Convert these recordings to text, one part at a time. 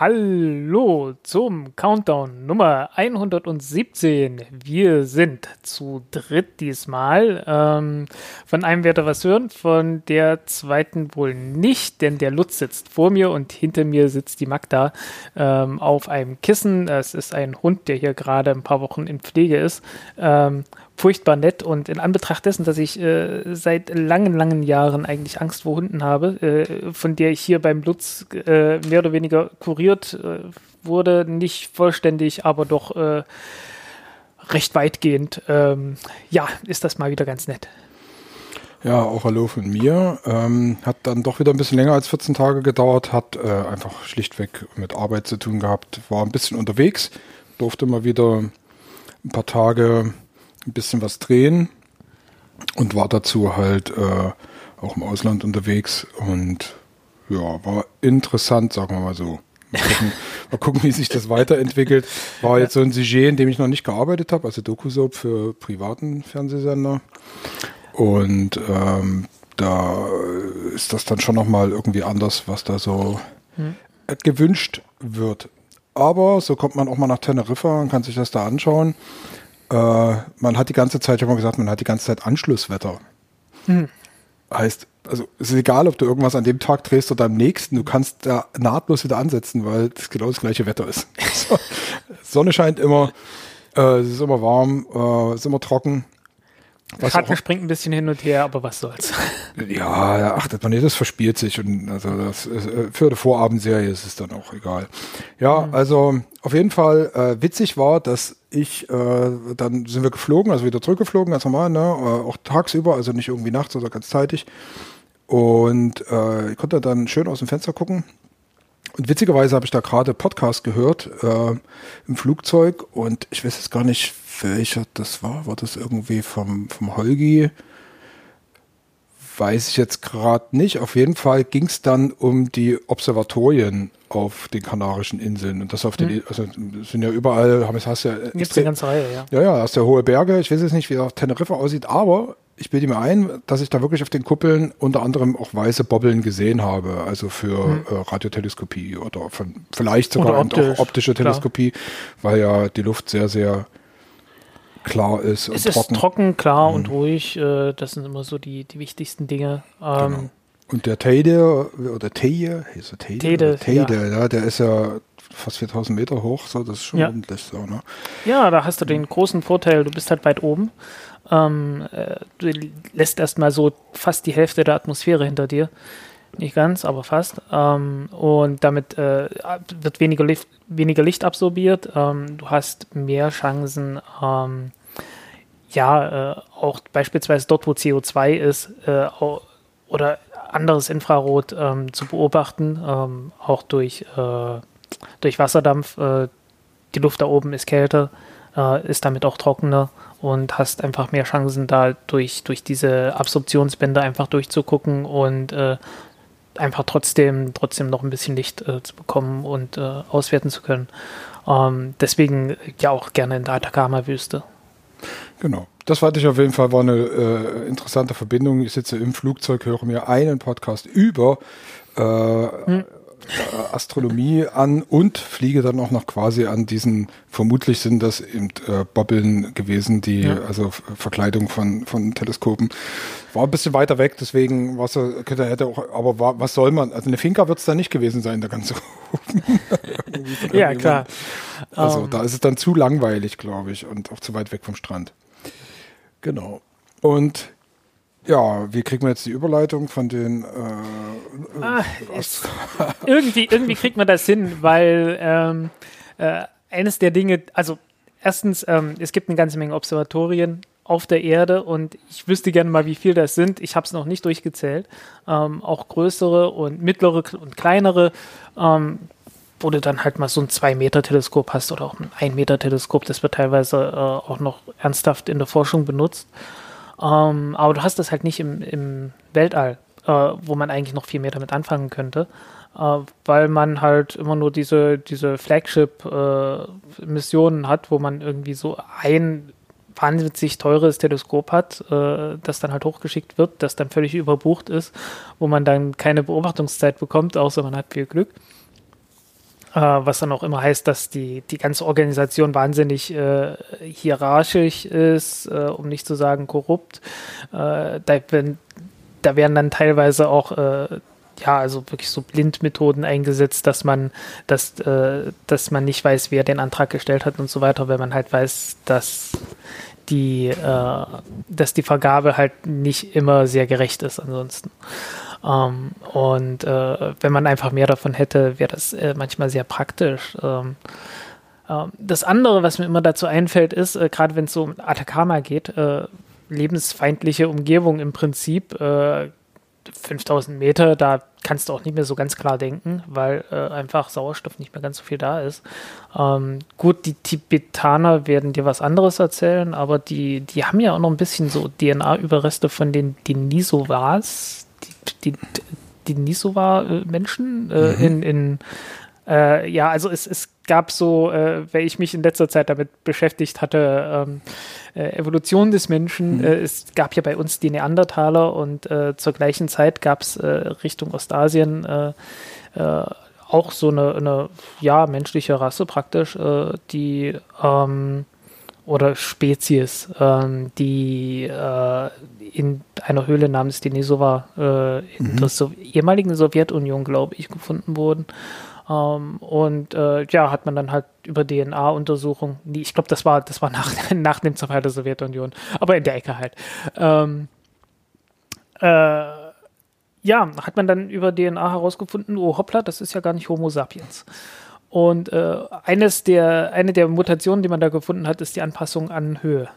Hallo zum Countdown Nummer 117. Wir sind zu dritt diesmal. Ähm, von einem werde was hören, von der zweiten wohl nicht, denn der Lutz sitzt vor mir und hinter mir sitzt die Magda ähm, auf einem Kissen. Es ist ein Hund, der hier gerade ein paar Wochen in Pflege ist. Ähm, furchtbar nett und in Anbetracht dessen, dass ich äh, seit langen, langen Jahren eigentlich Angst vor Hunden habe, äh, von der ich hier beim Lutz äh, mehr oder weniger kuriert äh, wurde, nicht vollständig, aber doch äh, recht weitgehend. Ähm, ja, ist das mal wieder ganz nett. Ja, auch Hallo von mir. Ähm, hat dann doch wieder ein bisschen länger als 14 Tage gedauert, hat äh, einfach schlichtweg mit Arbeit zu tun gehabt, war ein bisschen unterwegs, durfte mal wieder ein paar Tage ein bisschen was drehen und war dazu halt äh, auch im Ausland unterwegs und ja, war interessant, sagen wir mal so. Mal gucken, mal gucken wie sich das weiterentwickelt. War jetzt so ein Sujet, in dem ich noch nicht gearbeitet habe, also DokuSoap für privaten Fernsehsender. Und ähm, da ist das dann schon nochmal irgendwie anders, was da so Hm. gewünscht wird. Aber so kommt man auch mal nach Teneriffa und kann sich das da anschauen. Äh, man hat die ganze Zeit, ich habe mal gesagt, man hat die ganze Zeit Anschlusswetter. Hm. Heißt, also es ist egal, ob du irgendwas an dem Tag drehst oder am nächsten, du kannst da nahtlos wieder ansetzen, weil es genau das gleiche Wetter ist. So, Sonne scheint immer, äh, es ist immer warm, äh, es ist immer trocken. Was auch- springt ein bisschen hin und her, aber was soll's. Ja, da achtet man nicht, das verspielt sich und also das ist, äh, für eine Vorabendserie ist es dann auch egal. Ja, also auf jeden Fall äh, witzig war, dass ich äh, dann sind wir geflogen, also wieder zurückgeflogen, ganz normal, ne, äh, auch tagsüber, also nicht irgendwie nachts oder ganz zeitig. Und äh, ich konnte dann schön aus dem Fenster gucken. Und witzigerweise habe ich da gerade Podcast gehört äh, im Flugzeug und ich weiß jetzt gar nicht, welcher das war. War das irgendwie vom, vom Holgi? Weiß ich jetzt gerade nicht. Auf jeden Fall ging es dann um die Observatorien auf den Kanarischen Inseln. Und das auf den, also es sind ja überall, haben es hast ja Gibt's eine extrem- ganze Reihe, ja. ja, ja, hast ja hohe Berge. Ich weiß jetzt nicht, wie auf Teneriffa aussieht, aber ich bilde mir ein, dass ich da wirklich auf den Kuppeln unter anderem auch weiße Bobbeln gesehen habe. Also für äh, Radioteleskopie oder von, vielleicht sogar Oder optisch, auch optische klar. Teleskopie, weil ja die Luft sehr, sehr klar ist und Es ist trocken. trocken, klar und ruhig. Äh, das sind immer so die, die wichtigsten Dinge. Ähm, Genau. Und der Teide oder Teide, hieß er Teide? Teide, Teide, ja. der ist ja fast 4000 Meter hoch, so, das ist schon Ja. ordentlich so, ne? Ja, da hast du den großen Vorteil, du bist halt weit oben. Ähm, äh, du lässt erstmal so fast die Hälfte der Atmosphäre hinter dir. Nicht ganz, aber fast. Ähm, und damit äh, wird weniger Licht, weniger Licht absorbiert. Ähm, du hast mehr Chancen, ähm, ja, äh, auch beispielsweise dort, wo CO2 ist, äh, oder anderes Infrarot ähm, zu beobachten, ähm, auch durch, äh, durch Wasserdampf. Äh, die Luft da oben ist kälter, äh, ist damit auch trockener und hast einfach mehr Chancen, da durch, durch diese Absorptionsbänder einfach durchzugucken und äh, einfach trotzdem, trotzdem noch ein bisschen Licht zu bekommen und auswerten zu können. Ähm, deswegen ja auch gerne in der Atacama-Wüste. Genau. Das fand ich auf jeden Fall war eine äh, interessante Verbindung. Ich sitze im Flugzeug, höre mir einen Podcast über äh, äh, Astronomie an und fliege dann auch noch quasi an diesen, vermutlich sind das eben äh, Bobbeln gewesen, die, Ja. also Verkleidung von, von Teleskopen. War ein bisschen weiter weg, deswegen war so, könnte, hätte auch, aber war, was soll man? Also eine Finca wird es da nicht gewesen sein, da ganz oben. Irgendwie von Ja, klar. Also Ähm. da ist es dann zu langweilig, glaube ich, und auch zu weit weg vom Strand. Genau. Und ja, wie kriegen wir jetzt die Überleitung von den äh, Ah, es, irgendwie, irgendwie kriegt man das hin, weil ähm, äh, eines der Dinge, also erstens, ähm, es gibt eine ganze Menge Observatorien auf der Erde und ich wüsste gerne mal, wie viel das sind. Ich habe es noch nicht durchgezählt. Ähm, auch größere und mittlere und kleinere, ähm, wo du dann halt mal so ein 2-Meter-Teleskop hast oder auch ein 1-Meter-Teleskop. Das wird teilweise äh, auch noch ernsthaft in der Forschung benutzt. Ähm, aber du hast das halt nicht im, im Weltall, äh, wo man eigentlich noch viel mehr damit anfangen könnte, äh, weil man halt immer nur diese, diese Flagship-Missionen äh, hat, wo man irgendwie so ein wahnsinnig teures Teleskop hat, äh, das dann halt hochgeschickt wird, das dann völlig überbucht ist, wo man dann keine Beobachtungszeit bekommt, außer man hat viel Glück. Äh, was dann auch immer heißt, dass die, die ganze Organisation wahnsinnig äh, hierarchisch ist, äh, um nicht zu sagen korrupt. Äh, da, wenn, da werden dann teilweise auch äh, ja, also wirklich so Blindmethoden eingesetzt, dass man, dass, äh, dass man nicht weiß, wer den Antrag gestellt hat und so weiter, wenn man halt weiß, dass die, dass die Vergabe halt nicht immer sehr gerecht ist ansonsten. Ähm, und äh, wenn man einfach mehr davon hätte, wäre das äh, manchmal sehr praktisch. Ähm, ähm, das andere, was mir immer dazu einfällt, ist, äh, gerade wenn es so um Atacama geht, äh, lebensfeindliche Umgebung im Prinzip, 5000 äh, Meter, da kannst du auch nicht mehr so ganz klar denken, weil äh, einfach Sauerstoff nicht mehr ganz so viel da ist. Ähm, gut, die Tibetaner werden dir was anderes erzählen, aber die, die haben ja auch noch ein bisschen so DNA-Überreste von den Denisovas, die, die, Nisova-Menschen äh, mhm. in, in äh, ja, also es, es gab so, äh, weil ich mich in letzter Zeit damit beschäftigt hatte, ähm, äh, Evolution des Menschen. Mhm. Äh, es gab ja bei uns die Neandertaler und äh, zur gleichen Zeit gab es äh, Richtung Ostasien äh, äh, auch so eine, eine, ja, menschliche Rasse praktisch, äh, die ähm, oder Spezies, ähm, die äh, in einer Höhle namens Denisova äh, in mhm. der so ehemaligen Sowjetunion, glaube ich, gefunden wurden. Ähm, und äh, ja, hat man dann halt über DNA-Untersuchung, ich glaube, das war, das war nach, nach dem Zerfall der Sowjetunion, aber in der Ecke halt. Ähm, äh, ja, hat man dann über DNA herausgefunden, oh hoppla, das ist ja gar nicht Homo sapiens. Und äh, eines der, eine der Mutationen, die man da gefunden hat, ist die Anpassung an Höhe.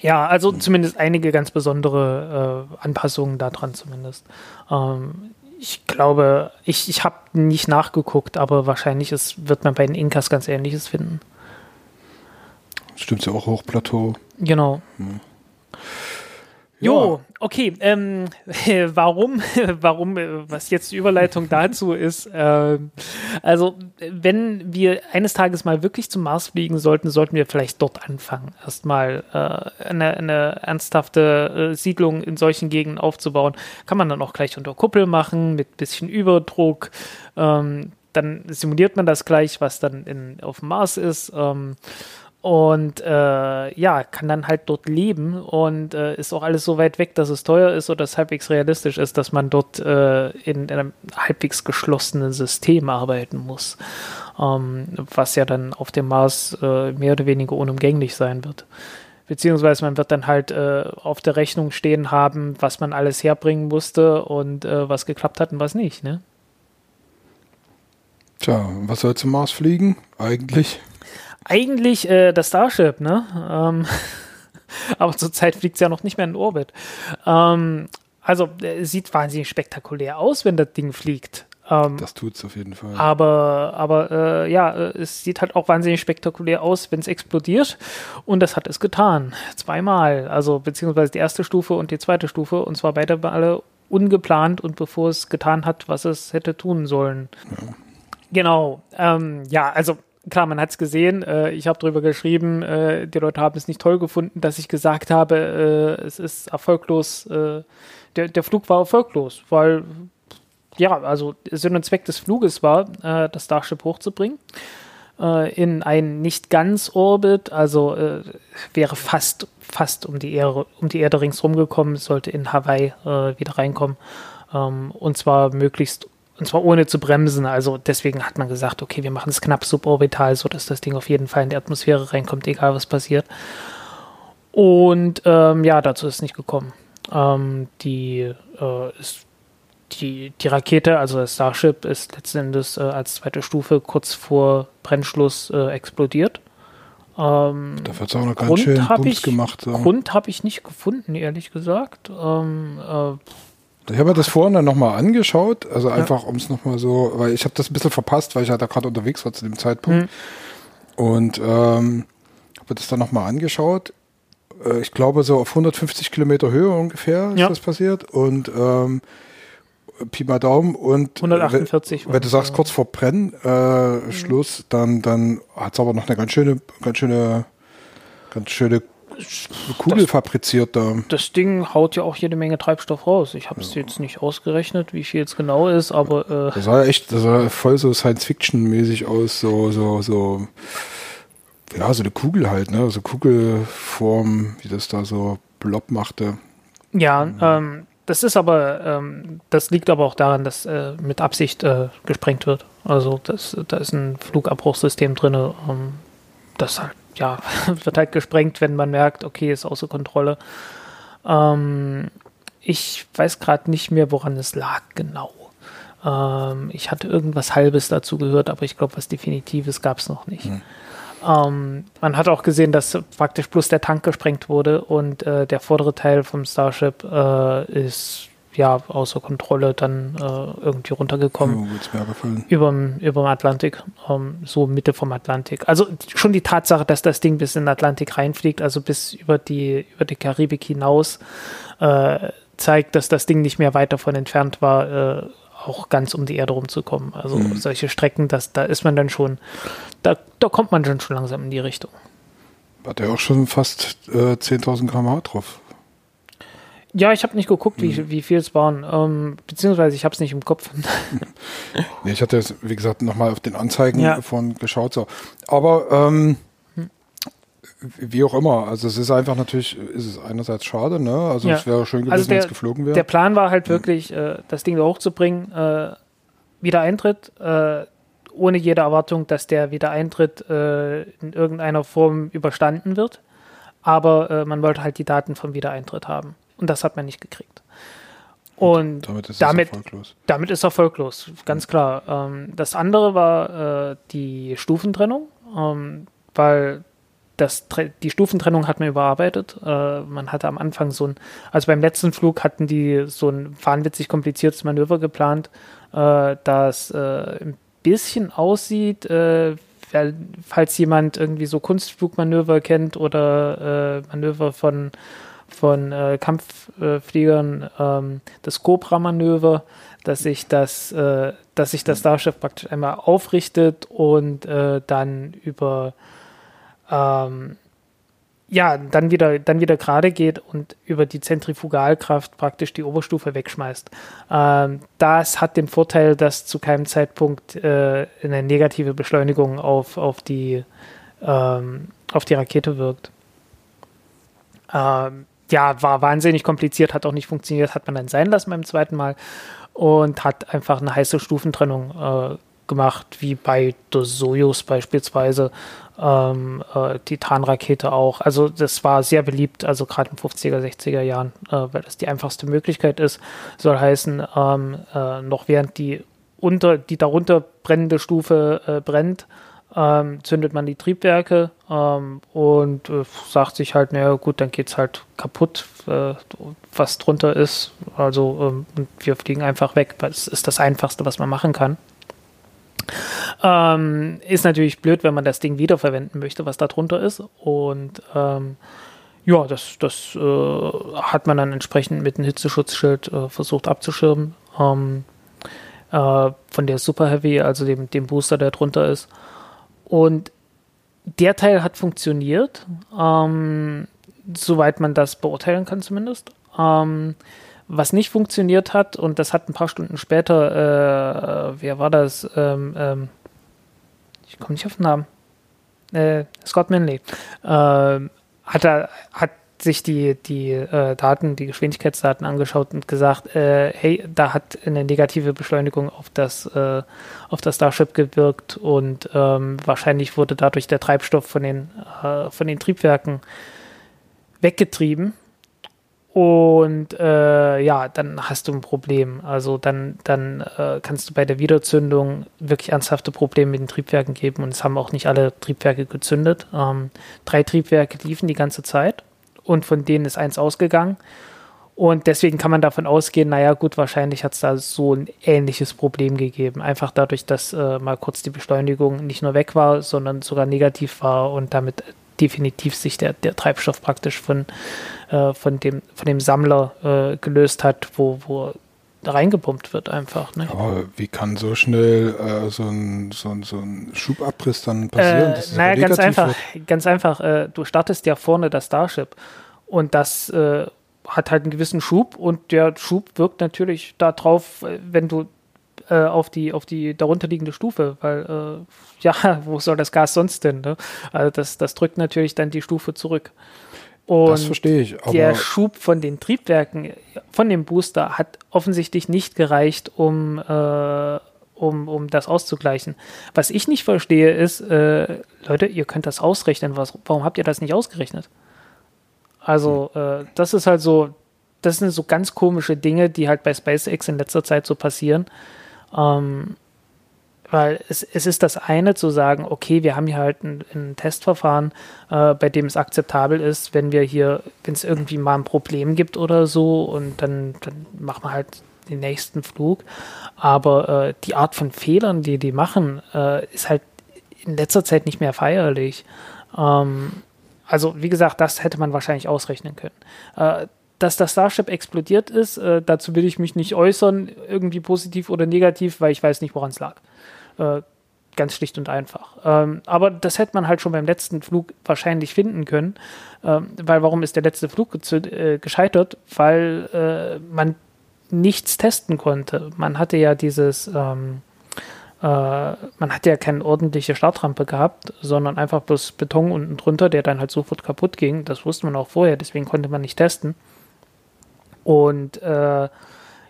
Ja, also zumindest einige ganz besondere äh, Anpassungen daran zumindest. Ähm, ich glaube, ich, ich habe nicht nachgeguckt, aber wahrscheinlich ist, wird man bei den Inkas ganz Ähnliches finden. Stimmt ja auch Hochplateau. Genau. Hm. Jo, okay. Ähm, warum, warum, äh, was jetzt die Überleitung dazu ist, äh, also wenn wir eines Tages mal wirklich zum Mars fliegen sollten, sollten wir vielleicht dort anfangen, erstmal äh, eine, eine ernsthafte äh, Siedlung in solchen Gegenden aufzubauen. Kann man dann auch gleich unter Kuppel machen, mit bisschen Überdruck. Ähm, dann simuliert man das gleich, was dann in, auf dem Mars ist. Ähm, und äh, ja, kann dann halt dort leben und äh, ist auch alles so weit weg, dass es teuer ist oder es halbwegs realistisch ist, dass man dort äh, in, in, einem halbwegs geschlossenen System arbeiten muss, ähm, was ja dann auf dem Mars äh, mehr oder weniger unumgänglich sein wird. Beziehungsweise man wird dann halt äh, auf der Rechnung stehen haben, was man alles herbringen musste und äh, was geklappt hat und was nicht, ne? Tja, was soll zum Mars fliegen? Eigentlich? Eigentlich äh, das Starship, ne? Ähm, aber zurzeit fliegt es ja noch nicht mehr in den Orbit. Ähm, also äh, sieht wahnsinnig spektakulär aus, wenn das Ding fliegt. Ähm, das es auf jeden Fall. Aber, aber äh, ja, äh, es sieht halt auch wahnsinnig spektakulär aus, wenn es explodiert. Und das hat es getan. Zweimal. Also beziehungsweise die erste Stufe und die zweite Stufe. Und zwar beide alle ungeplant und bevor es getan hat, was es hätte tun sollen. Ja. Genau. Ähm, ja, also klar, man hat es gesehen, äh, ich habe drüber geschrieben, äh, die Leute haben es nicht toll gefunden, dass ich gesagt habe, äh, es ist erfolglos, äh, der, der Flug war erfolglos, weil, ja, also Sinn und Zweck des Fluges war, äh, das Starship hochzubringen äh, in ein nicht ganz Orbit, also wäre fast, fast um die, Erde, um die Erde ringsherum gekommen, sollte in Hawaii wieder reinkommen. Ähm, und zwar möglichst und zwar ohne zu bremsen. Also deswegen hat man gesagt, okay, wir machen es knapp suborbital, sodass das Ding auf jeden Fall in die Atmosphäre reinkommt, egal was passiert. Und ähm, ja, dazu ist es nicht gekommen. Ähm, die, äh, ist, die, die Rakete, also das Starship, ist letzten Endes äh, als zweite Stufe kurz vor Brennschluss äh, explodiert. Ähm, da wird es auch noch ganz Grund schön Bums ich, gemacht. So. Grund habe ich nicht gefunden, ehrlich gesagt. Ähm, äh, ich habe mir das vorhin dann nochmal angeschaut, also einfach ja. um es nochmal so, weil ich habe das ein bisschen verpasst, weil ich halt da gerade unterwegs war zu dem Zeitpunkt. Mhm. Und ähm, habe das dann nochmal angeschaut. Äh, ich glaube, so auf 150 Kilometer Höhe ungefähr ist ja. das passiert. Und ähm, Pi mal Daumen und 148. Wenn, wenn du sagst, kurz vor Brennschluss, äh, dann, dann hat es aber noch eine ganz schöne, ganz schöne, ganz schöne Kugel das. Das Ding haut ja auch jede Menge Treibstoff raus. Ich habe es ja. jetzt nicht ausgerechnet, wie viel es genau ist, aber äh das sah echt, das sah voll so Science-Fiction-mäßig aus, so so so ja so eine Kugel halt, ne, so Kugelform, wie das da so Blob machte. Ja, mhm. ähm, das ist aber, ähm, das liegt aber auch daran, dass äh, mit Absicht äh, gesprengt wird. Also das, da ist ein Flugabbruchssystem drin, ähm, das halt, ja, wird halt gesprengt, wenn man merkt, okay, ist außer Kontrolle. Ähm, ich weiß gerade nicht mehr, woran es lag genau. Ähm, ich hatte irgendwas Halbes dazu gehört, aber ich glaube, was Definitives gab es noch nicht. Hm. Ähm, man hat auch gesehen, dass praktisch bloß der Tank gesprengt wurde und äh, der vordere Teil vom Starship äh, ist ja außer Kontrolle dann äh, irgendwie runtergekommen. Ja, überm, überm Atlantik, ähm, so Mitte vom Atlantik. Also schon die Tatsache, dass das Ding bis in den Atlantik reinfliegt, also bis über die, über die Karibik hinaus, äh, zeigt, dass das Ding nicht mehr weit davon entfernt war, äh, auch ganz um die Erde rumzukommen. Also mhm. solche Strecken, das, da ist man dann schon, da, da kommt man dann schon langsam in die Richtung. Hat er auch schon fast äh, 10.000 km drauf. Ja, ich habe nicht geguckt, wie, mhm. wie viel es waren, ähm, beziehungsweise ich habe es nicht im Kopf. nee, ich hatte jetzt, wie gesagt, nochmal auf den Anzeigen ja. von geschaut. So. Aber ähm, wie auch immer. Also es ist einfach natürlich, ist es einerseits schade, ne? Also ja. es wäre schön gewesen, also wenn es geflogen wäre. Der Plan war halt wirklich, äh, das Ding da hochzubringen, äh, Wiedereintritt, äh, ohne jede Erwartung, dass der Wiedereintritt äh, in irgendeiner Form überstanden wird. Aber äh, man wollte halt die Daten vom Wiedereintritt haben. Und das hat man nicht gekriegt. Und damit ist, damit, erfolglos. damit ist erfolglos, ganz klar. Ähm, das andere war äh, die Stufentrennung, ähm, weil das, die Stufentrennung hat man überarbeitet. Äh, man hatte am Anfang so ein, also beim letzten Flug hatten die so ein wahnwitzig kompliziertes Manöver geplant, äh, das äh, ein bisschen aussieht, äh, falls jemand irgendwie so Kunstflugmanöver kennt oder äh, Manöver von, von äh, Kampffliegern, ähm, das Cobra-Manöver, dass sich das, dass sich das Starship praktisch einmal aufrichtet und dann über ähm, ja, dann wieder, dann wieder gerade geht und über die Zentrifugalkraft praktisch die Oberstufe wegschmeißt. Ähm, das hat den Vorteil, dass zu keinem Zeitpunkt äh, eine negative Beschleunigung auf, auf, die, ähm, auf die Rakete wirkt. Ähm, ja, war wahnsinnig kompliziert, hat auch nicht funktioniert, hat man dann sein lassen beim zweiten Mal und hat einfach eine heiße Stufentrennung äh, gemacht, wie bei der Soyuz beispielsweise, ähm, äh, Titan-Rakete auch. Also das war sehr beliebt, also gerade in 50er, 60er Jahren, äh, weil das die einfachste Möglichkeit ist. Soll heißen, ähm, äh, noch während die unter die darunter brennende Stufe äh, brennt, ähm, zündet man die Triebwerke ähm, und äh, sagt sich halt, naja gut, dann geht es halt kaputt, äh, was drunter ist. Also ähm, wir fliegen einfach weg. Das ist das Einfachste, was man machen kann. Ähm, ist natürlich blöd, wenn man das Ding wiederverwenden möchte, was da drunter ist. Und ähm, ja, das, das äh, hat man dann entsprechend mit einem Hitzeschutzschild äh, versucht abzuschirmen. Ähm, äh, von der Super Heavy, also dem, dem Booster, der drunter ist. Und der Teil hat funktioniert, ähm, soweit man das beurteilen kann zumindest. Ähm, was nicht funktioniert hat, und das hat ein paar Stunden später, äh, wer war das? Ähm, ähm, ich komme nicht auf den Namen. Äh, Scott Manley. Äh, hat, er, hat sich die, die äh, Daten, die Geschwindigkeitsdaten angeschaut und gesagt, äh, hey, da hat eine negative Beschleunigung auf das, äh, auf das Starship gewirkt und ähm, wahrscheinlich wurde dadurch der Treibstoff von den, äh, von den Triebwerken weggetrieben Und äh, ja, dann hast du ein Problem. Also dann, dann äh, kannst du bei der Wiederzündung wirklich ernsthafte Probleme mit den Triebwerken geben. Und es haben auch nicht alle Triebwerke gezündet. Ähm, drei Triebwerke liefen die ganze Zeit und von denen ist eins ausgegangen. Und deswegen kann man davon ausgehen, naja gut, wahrscheinlich hat es da so ein ähnliches Problem gegeben. Einfach dadurch, dass äh, mal kurz die Beschleunigung nicht nur weg war, sondern sogar negativ war und damit definitiv sich der, der Treibstoff praktisch von, äh, von, dem, von dem Sammler äh, gelöst hat, wo, wo reingepumpt wird einfach. Ne? Aber wie kann so schnell äh, so, ein, so, ein, so ein Schubabriss dann passieren? Äh, naja, ganz einfach, wird? ganz einfach. Äh, du startest ja vorne das Starship und das äh, hat halt einen gewissen Schub und der Schub wirkt natürlich darauf, äh, wenn du äh, auf die auf die darunterliegende Stufe, weil äh, ja, wo soll das Gas sonst denn? Ne? Also das, das drückt natürlich dann die Stufe zurück. Und das verstehe ich. der Schub von den Triebwerken, von dem Booster, hat offensichtlich nicht gereicht, um, äh, um, um das auszugleichen. Was ich nicht verstehe, ist, äh, Leute, ihr könnt das ausrechnen. Was, warum habt ihr das nicht ausgerechnet? Also, äh, das ist halt so, das sind so ganz komische Dinge, die halt bei SpaceX in letzter Zeit so passieren. Ähm, weil es, es ist das eine zu sagen, okay, wir haben hier halt ein, ein Testverfahren, äh, bei dem es akzeptabel ist, wenn wir hier, wenn es irgendwie mal ein Problem gibt oder so und dann, dann machen wir halt den nächsten Flug. Aber äh, die Art von Fehlern, die die machen, äh, ist halt in letzter Zeit nicht mehr feierlich. Ähm, also wie gesagt, das hätte man wahrscheinlich ausrechnen können. Dass das Starship explodiert ist, äh, dazu will ich mich nicht äußern, irgendwie positiv oder negativ, weil ich weiß nicht, woran es lag. Äh, ganz schlicht und einfach. Ähm, aber das hätte man halt schon beim letzten Flug wahrscheinlich finden können. Ähm, weil warum ist der letzte Flug äh, gescheitert? Weil äh, man nichts testen konnte. Man hatte ja dieses, ähm, äh, man hatte ja keine ordentliche Startrampe gehabt, sondern einfach bloß Beton unten drunter, der dann halt sofort kaputt ging. Das wusste man auch vorher, deswegen konnte man nicht testen. Und äh,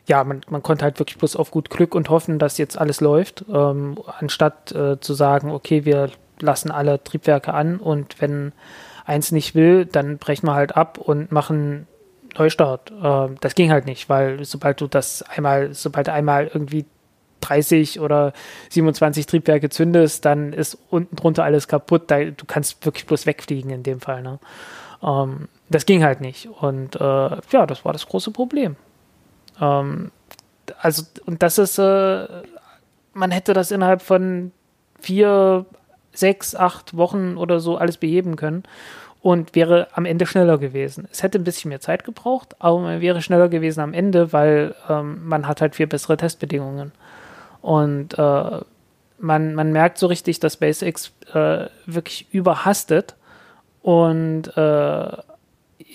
ja, man, man konnte halt wirklich bloß auf gut Glück und hoffen, dass jetzt alles läuft, ähm, anstatt äh, zu sagen, okay, wir lassen alle Triebwerke an und wenn eins nicht will, dann brechen wir halt ab und machen Neustart. Äh, das ging halt nicht, weil sobald du das einmal, sobald einmal irgendwie 30 oder 27 Triebwerke zündest, dann ist unten drunter alles kaputt. Da, du kannst wirklich bloß wegfliegen in dem Fall. Ne? Ähm, das ging halt nicht. Und äh, ja, das war das große Problem. Ähm, also, und das ist, äh, man hätte das innerhalb von vier, sechs, acht Wochen oder so alles beheben können und wäre am Ende schneller gewesen. Es hätte ein bisschen mehr Zeit gebraucht, aber man wäre schneller gewesen am Ende, weil ähm, man hat halt viel bessere Testbedingungen. Und äh, man, man merkt so richtig, dass SpaceX äh, wirklich überhastet und äh,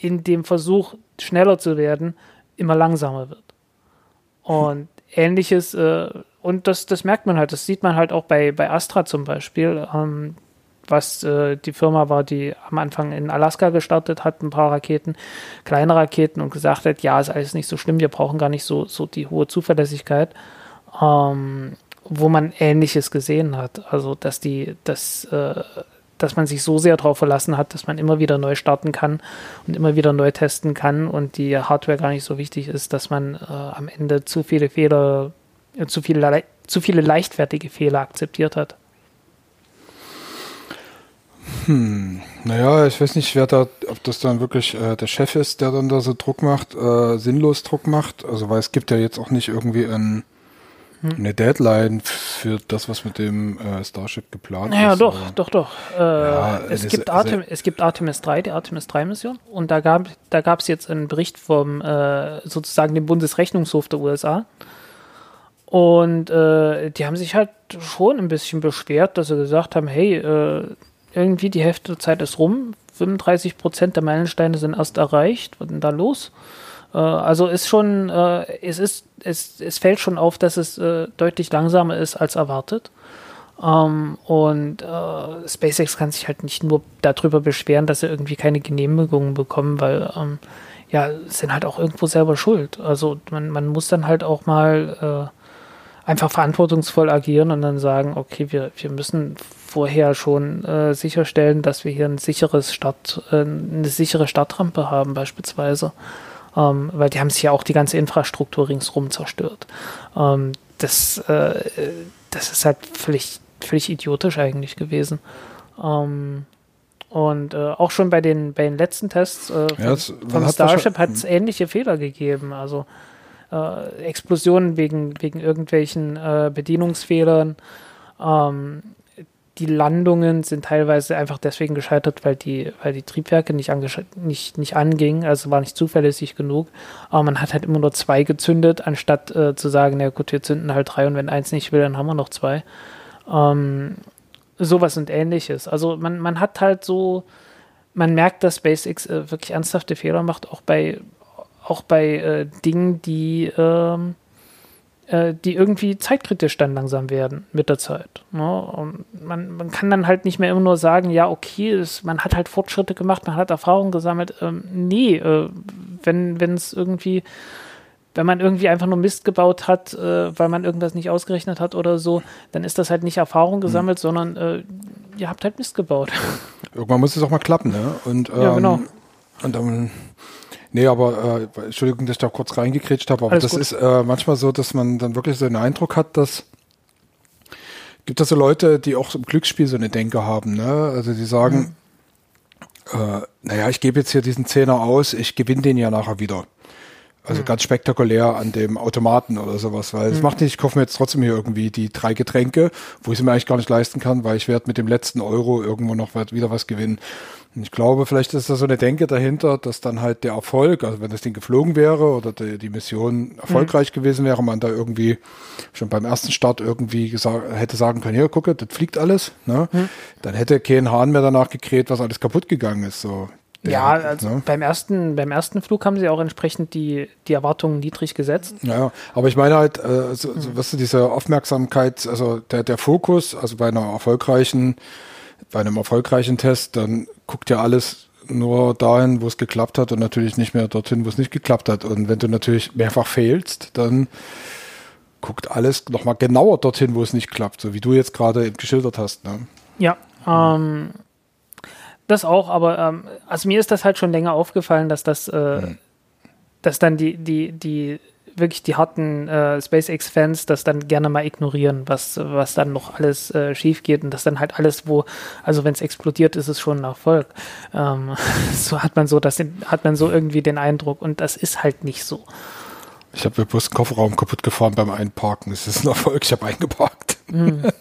in dem Versuch, schneller zu werden, immer langsamer wird. Und ähnliches, äh, und das, das merkt man halt, das sieht man halt auch bei, bei Astra zum Beispiel, ähm, was äh, die Firma war, die am Anfang in Alaska gestartet hat, ein paar Raketen, kleine Raketen und gesagt hat, ja, ist alles nicht so schlimm, wir brauchen gar nicht so, so die hohe Zuverlässigkeit. Ähm, wo man Ähnliches gesehen hat. Also, dass die, dass äh, dass man sich so sehr darauf verlassen hat, dass man immer wieder neu starten kann und immer wieder neu testen kann und die Hardware gar nicht so wichtig ist, dass man äh, am Ende zu viele Fehler, äh, zu, viele, zu viele leichtfertige Fehler akzeptiert hat. Hm, naja, ich weiß nicht, wer da, ob das dann wirklich äh, der Chef ist, der dann da so Druck macht, äh, sinnlos Druck macht. Also, weil es gibt ja jetzt auch nicht irgendwie ein. Eine Deadline für das, was mit dem äh, Starship geplant naja, ist. Ja, doch, doch, doch. Äh, ja, es, gibt Artem, es gibt Artemis 3, die Artemis 3 Mission. Und da gab da es jetzt einen Bericht vom äh, sozusagen dem Bundesrechnungshof der USA. Und äh, die haben sich halt schon ein bisschen beschwert, dass sie gesagt haben, hey, äh, irgendwie die Hälfte der Zeit ist rum, 35 Prozent der Meilensteine sind erst erreicht, was ist denn da los? Äh, also ist schon, äh, es ist, es, es fällt schon auf, dass es äh, deutlich langsamer ist als erwartet. Um, ähm, und uh, SpaceX kann sich halt nicht nur darüber beschweren, dass sie irgendwie keine Genehmigungen bekommen, weil um, ähm, ja, sind halt auch irgendwo selber schuld. Also man, man muss dann halt auch mal uh, einfach verantwortungsvoll agieren und dann sagen, okay, wir, wir müssen vorher schon uh, sicherstellen, dass wir hier ein sicheres Start, eine sichere Startrampe haben beispielsweise. Ähm, weil die haben sich ja auch die ganze Infrastruktur ringsrum zerstört. Ähm, das, äh, das ist halt völlig, völlig idiotisch eigentlich gewesen. Ähm, und äh, auch schon bei den, bei den letzten Tests äh, Ja, vom hat Starship hat es ähnliche Fehler gegeben. Also äh, Explosionen wegen, wegen irgendwelchen äh, Bedienungsfehlern. Ähm, die Landungen sind teilweise einfach deswegen gescheitert, weil die, weil die Triebwerke nicht, nicht, nicht angingen, also war nicht zuverlässig genug. Aber man hat halt immer nur zwei gezündet, anstatt äh, zu sagen, na gut, wir zünden halt drei und wenn eins nicht will, dann haben wir noch zwei. Ähm, sowas und ähnliches. Also man, man hat halt so, man merkt, dass SpaceX äh, wirklich ernsthafte Fehler macht, auch bei, auch bei äh, Dingen, die, ähm, äh, die irgendwie zeitkritisch dann langsam werden mit der Zeit. Ne? Und man, man kann dann halt nicht mehr immer nur sagen, ja, okay, es, man hat halt Fortschritte gemacht, man hat Erfahrungen gesammelt. Ähm, nee, äh, wenn wenn es irgendwie wenn man irgendwie einfach nur Mist gebaut hat, äh, weil man irgendwas nicht ausgerechnet hat oder so, dann ist das halt nicht Erfahrung gesammelt, sondern äh, ihr habt halt Mist gebaut. Irgendwann muss es auch mal klappen, ne? Und, ähm, Ja, genau. Und dann, nee, aber, äh, Entschuldigung, dass ich da kurz reingekretscht habe, aber Alles das gut. ist äh, manchmal so, dass man dann wirklich so den Eindruck hat, dass gibt es so Leute, die auch im Glücksspiel so eine Denke haben, ne? Also die sagen, äh, naja, ich gebe jetzt hier diesen Zehner aus, ich gewinne den ja nachher wieder. Also ganz spektakulär an dem Automaten oder sowas, weil es macht nicht, ich kaufe mir jetzt trotzdem hier irgendwie die drei Getränke, wo ich sie mir eigentlich gar nicht leisten kann, weil ich werde mit dem letzten Euro irgendwo noch wieder was gewinnen. Und ich glaube, vielleicht ist da so eine Denke dahinter, dass dann halt der Erfolg, also wenn das Ding geflogen wäre oder die, die Mission erfolgreich gewesen wäre, man da irgendwie schon beim ersten Start irgendwie gesagt, hätte sagen können, hier, gucke, das fliegt alles, ne? Dann hätte kein Hahn mehr danach gekräht, was alles kaputt gegangen ist, so. Ja, also ne? beim, ersten, beim ersten Flug haben sie auch entsprechend die, die Erwartungen niedrig gesetzt. Ja, aber ich meine halt, äh, so, so, weißt du, diese Aufmerksamkeit, also der, der Fokus, also bei einer erfolgreichen, bei einem erfolgreichen Test, dann guckt ja alles nur dahin, wo es geklappt hat und natürlich nicht mehr dorthin, wo es nicht geklappt hat. Und wenn du natürlich mehrfach fehlst, dann guckt alles nochmal genauer dorthin, wo es nicht klappt, so wie du jetzt gerade eben geschildert hast. Ne? Ja, ähm, das auch, aber ähm, also mir ist das halt schon länger aufgefallen, dass das, äh, dass dann die, die, die wirklich die harten äh, SpaceX-Fans das dann gerne mal ignorieren, was, was dann noch alles äh, schief geht und das dann halt alles, wo, also wenn es explodiert, ist es schon ein Erfolg. Ähm, so hat man so, das hat man so irgendwie den Eindruck und das ist halt nicht so. Ich habe mir bloß den Kofferraum kaputt gefahren beim Einparken. Es ist ein Erfolg, ich habe eingeparkt.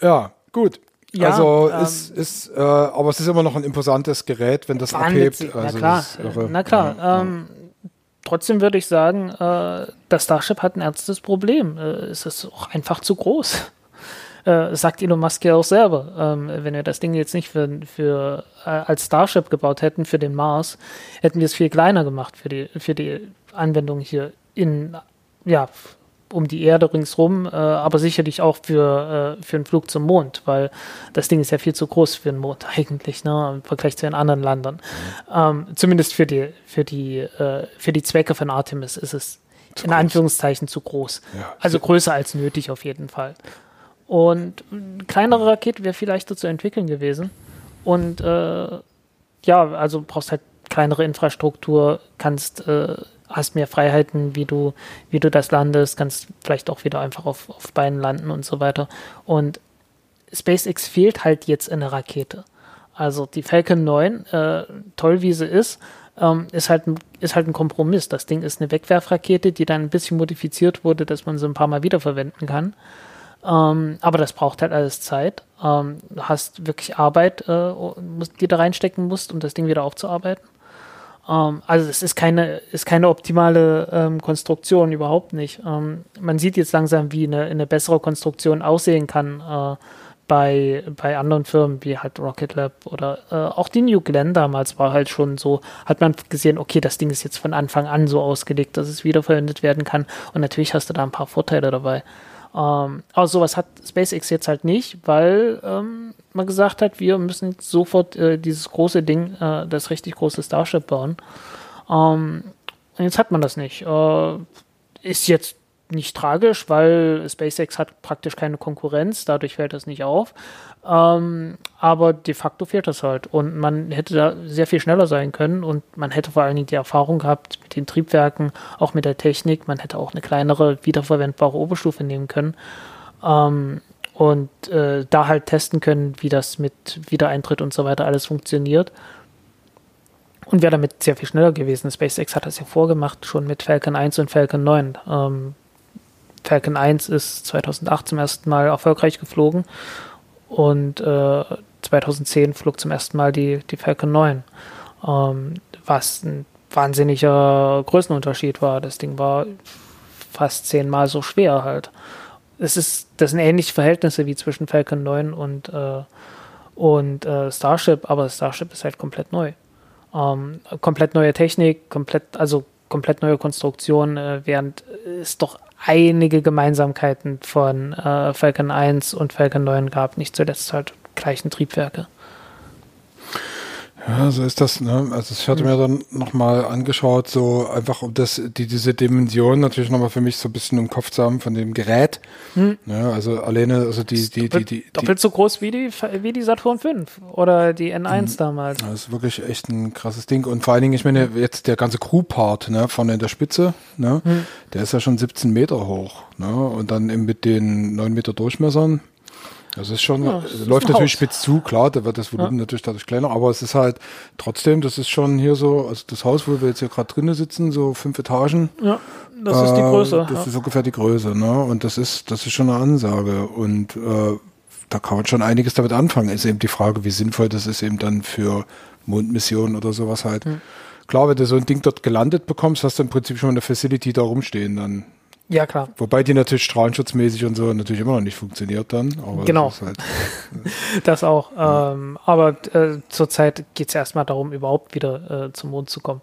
ja, gut. Ja, also ähm, es ist, äh, aber es ist immer noch ein imposantes Gerät, wenn das abhebt. Also na klar, ist na klar. Ja, ähm, Trotzdem würde ich sagen, äh, das Starship hat ein ernstes Problem. Äh, es ist auch einfach zu groß. Äh, sagt Elon Musk ja auch selber. Ähm, wenn wir das Ding jetzt nicht für, für äh, als Starship gebaut hätten für den Mars, hätten wir es viel kleiner gemacht für die für die Anwendung hier in ja um die Erde ringsrum, äh, aber sicherlich auch für, äh, für einen Flug zum Mond, weil das Ding ist ja viel zu groß für den Mond eigentlich, ne, im Vergleich zu den anderen Ländern. Ähm, zumindest für die, für die, äh, für die Zwecke von Artemis ist es in groß. Anführungszeichen zu groß. Ja. Also größer als nötig auf jeden Fall. Und eine kleinere Rakete wäre viel leichter zu entwickeln gewesen. Und äh, ja, also brauchst halt kleinere Infrastruktur, kannst, äh, hast mehr Freiheiten, wie du, wie du das landest, kannst vielleicht auch wieder einfach auf, auf Beinen landen und so weiter. Und SpaceX fehlt halt jetzt in der Rakete. Also die Falcon 9, äh, toll wie sie ist, ähm, ist, halt, ein- ist halt ein Kompromiss. Das Ding ist eine Wegwerfrakete, die dann ein bisschen modifiziert wurde, dass man sie ein paar Mal wiederverwenden kann. Ähm, aber das braucht halt alles Zeit. Ähm, du hast wirklich Arbeit, äh, die da reinstecken musst, um das Ding wieder aufzuarbeiten. Ähm, also es ist keine, ist keine optimale ähm, Konstruktion, überhaupt nicht. Ähm, man sieht jetzt langsam, wie eine, eine bessere Konstruktion aussehen kann äh, bei, bei anderen Firmen wie halt Rocket Lab oder äh, auch die New Glenn damals war halt schon so, hat man gesehen, okay, das Ding ist jetzt von Anfang an so ausgelegt, dass es wiederverwendet werden kann. Und natürlich hast du da ein paar Vorteile dabei. Ähm, aber sowas hat SpaceX jetzt halt nicht, weil ähm, man gesagt hat, wir müssen sofort äh, dieses große Ding, äh, das richtig große Starship bauen. Ähm, und jetzt hat man das nicht. Äh, ist jetzt nicht tragisch, weil SpaceX hat praktisch keine Konkurrenz, dadurch fällt das nicht auf. Ähm, aber de facto fehlt das halt. Und man hätte da sehr viel schneller sein können und man hätte vor allen Dingen die Erfahrung gehabt mit den Triebwerken, auch mit der Technik. Man hätte auch eine kleinere, wiederverwendbare Oberstufe nehmen können. Ähm, und äh, da halt testen können, wie das mit Wiedereintritt und so weiter alles funktioniert. Und wäre damit sehr viel schneller gewesen. SpaceX hat das ja vorgemacht, schon mit Falcon 1 und Falcon 9. Ähm, Falcon 1 ist 2008 zum ersten Mal erfolgreich geflogen und äh, 2010 flog zum ersten Mal die, die Falcon 9. Ähm, was ein wahnsinniger Größenunterschied war. Das Ding war fast zehnmal so schwer halt. Es ist, das sind ähnliche Verhältnisse wie zwischen Falcon 9 und, äh, und äh, Starship, aber Starship ist halt komplett neu. Ähm, komplett neue Technik, komplett, also komplett neue Konstruktion, äh, während es doch einige Gemeinsamkeiten von äh, Falcon 1 und Falcon 9 gab, nicht zuletzt halt gleichen Triebwerke. Ja, so ist das. Ne? Also ich hatte mir dann nochmal angeschaut, so einfach um das, die, diese Dimension natürlich nochmal für mich so ein bisschen im Kopf zu haben von dem Gerät. Hm. Ja, also alleine, also die, die, doppelt, die, die, doppelt so groß wie die, wie die Saturn 5 oder die N1 hm. damals. Das ist wirklich echt ein krasses Ding. Und vor allen Dingen, ich meine, jetzt der ganze Crew-Part, ne, vorne in der Spitze, ne, hm. der ist ja schon 17 Meter hoch, ne, und dann eben mit den 9 Meter Durchmessern, das ist schon, ja, das läuft natürlich Haus. spitz zu, klar, da wird das Volumen ja. natürlich dadurch kleiner, aber es ist halt trotzdem, das ist schon hier so, also das Haus, wo wir jetzt hier gerade drinnen sitzen, so fünf Etagen. Ja, das äh, ist die äh, Größe. Das ja. ist ungefähr die Größe, ne? Und das ist, das ist schon eine Ansage. Und äh, da kann man schon einiges damit anfangen. Ist eben die Frage, wie sinnvoll das ist eben dann für Mondmissionen oder sowas halt. Hm. Klar, wenn du so ein Ding dort gelandet bekommst, hast du im Prinzip schon eine Facility da rumstehen dann. Ja, klar. Wobei die natürlich strahlenschutzmäßig und so natürlich immer noch nicht funktioniert dann. genau. Das, halt, das auch. Ja. Ähm, aber äh, zurzeit geht es erstmal darum, überhaupt wieder äh, zum Mond zu kommen.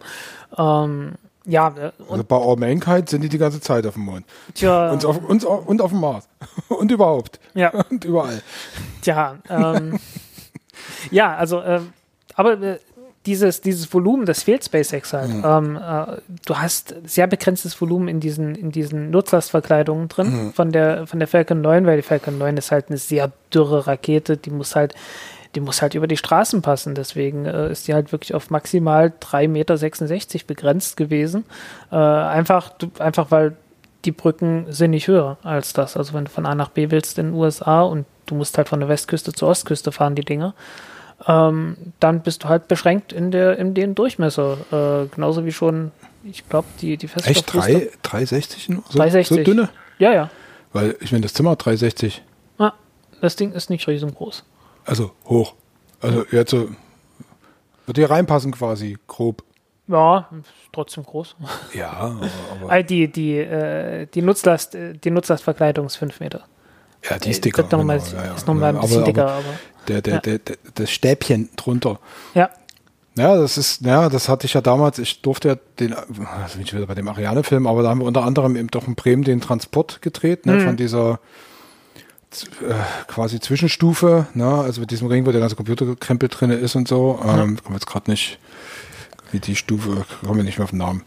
Ähm, ja. Äh, also bei Our Mankind sind die die ganze Zeit auf dem Mond. Tja. Und auf, und, und auf dem Mars. und überhaupt. Ja. Und überall. Tja. Ähm, ja, also, äh, aber dieses, dieses Volumen, das fehlt SpaceX halt. Mhm. Ähm, äh, du hast sehr begrenztes Volumen in diesen, in diesen Nutzlastverkleidungen drin mhm. von, der, von der Falcon 9, weil die Falcon 9 ist halt eine sehr dürre Rakete, die muss halt, die muss halt über die Straßen passen. Deswegen äh, ist die halt wirklich auf maximal 3,66 Meter begrenzt gewesen. Äh, einfach, einfach weil die Brücken sind nicht höher als das. Also wenn du von A nach B willst in den USA und du musst halt von der Westküste zur Ostküste fahren, die Dinger ähm, dann bist du halt beschränkt in der in den Durchmesser. Äh, genauso wie schon, ich glaube, die, die Echt? 3, 360? So, 360. So dünne? Ja, ja. Weil ich meine, das Zimmer 360. Ja, das Ding ist nicht riesengroß. Also hoch. Also jetzt so. Wird hier reinpassen quasi, grob. Ja, trotzdem groß. Ja, aber. aber die, die, äh, die, Nutzlast, die Nutzlastverkleidung ist 5 Meter. Ja, die ist dicker. Genau, ja, ja. Ist nochmal ein bisschen aber, dicker, aber der, der, ja. der, der, das Stäbchen drunter. Ja. Ja, das ist, ja, das hatte ich ja damals, ich durfte ja den, also bin ich wieder bei dem Ariane-Film, aber da haben wir unter anderem eben doch in Bremen den Transport gedreht, ne, mhm. von dieser äh, quasi Zwischenstufe, ne, also mit diesem Ring, wo der ganze Computerkrempel drin ist und so. Ähm, kommen jetzt gerade nicht, wie die Stufe, kommen wir nicht mehr auf den Namen.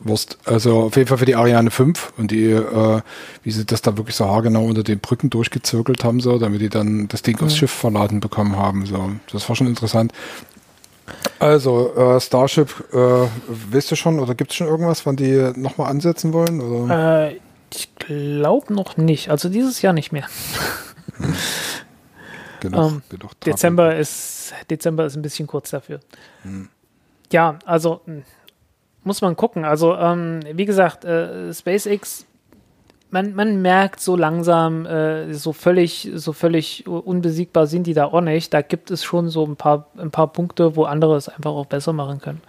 Wurst. Also auf jeden Fall für die Ariane 5 und die, äh, wie sie das da wirklich so haargenau unter den Brücken durchgezirkelt haben, so, damit die dann das Ding mhm. aufs Schiff verladen bekommen haben. So, das war schon interessant. Also, äh, Starship, äh, wisst ihr schon, oder gibt es schon irgendwas, wann die nochmal ansetzen wollen? Oder? Äh, ich glaube noch nicht. Also dieses Jahr nicht mehr. Genau, ähm, Dezember ist Dezember ist ein bisschen kurz dafür. Hm. Ja, also hm, muss man gucken. Also, ähm, wie gesagt, äh, SpaceX, man, man merkt so langsam, äh, so völlig, so völlig unbesiegbar sind die da auch nicht. Da gibt es schon so ein paar, ein paar Punkte, wo andere es einfach auch besser machen können.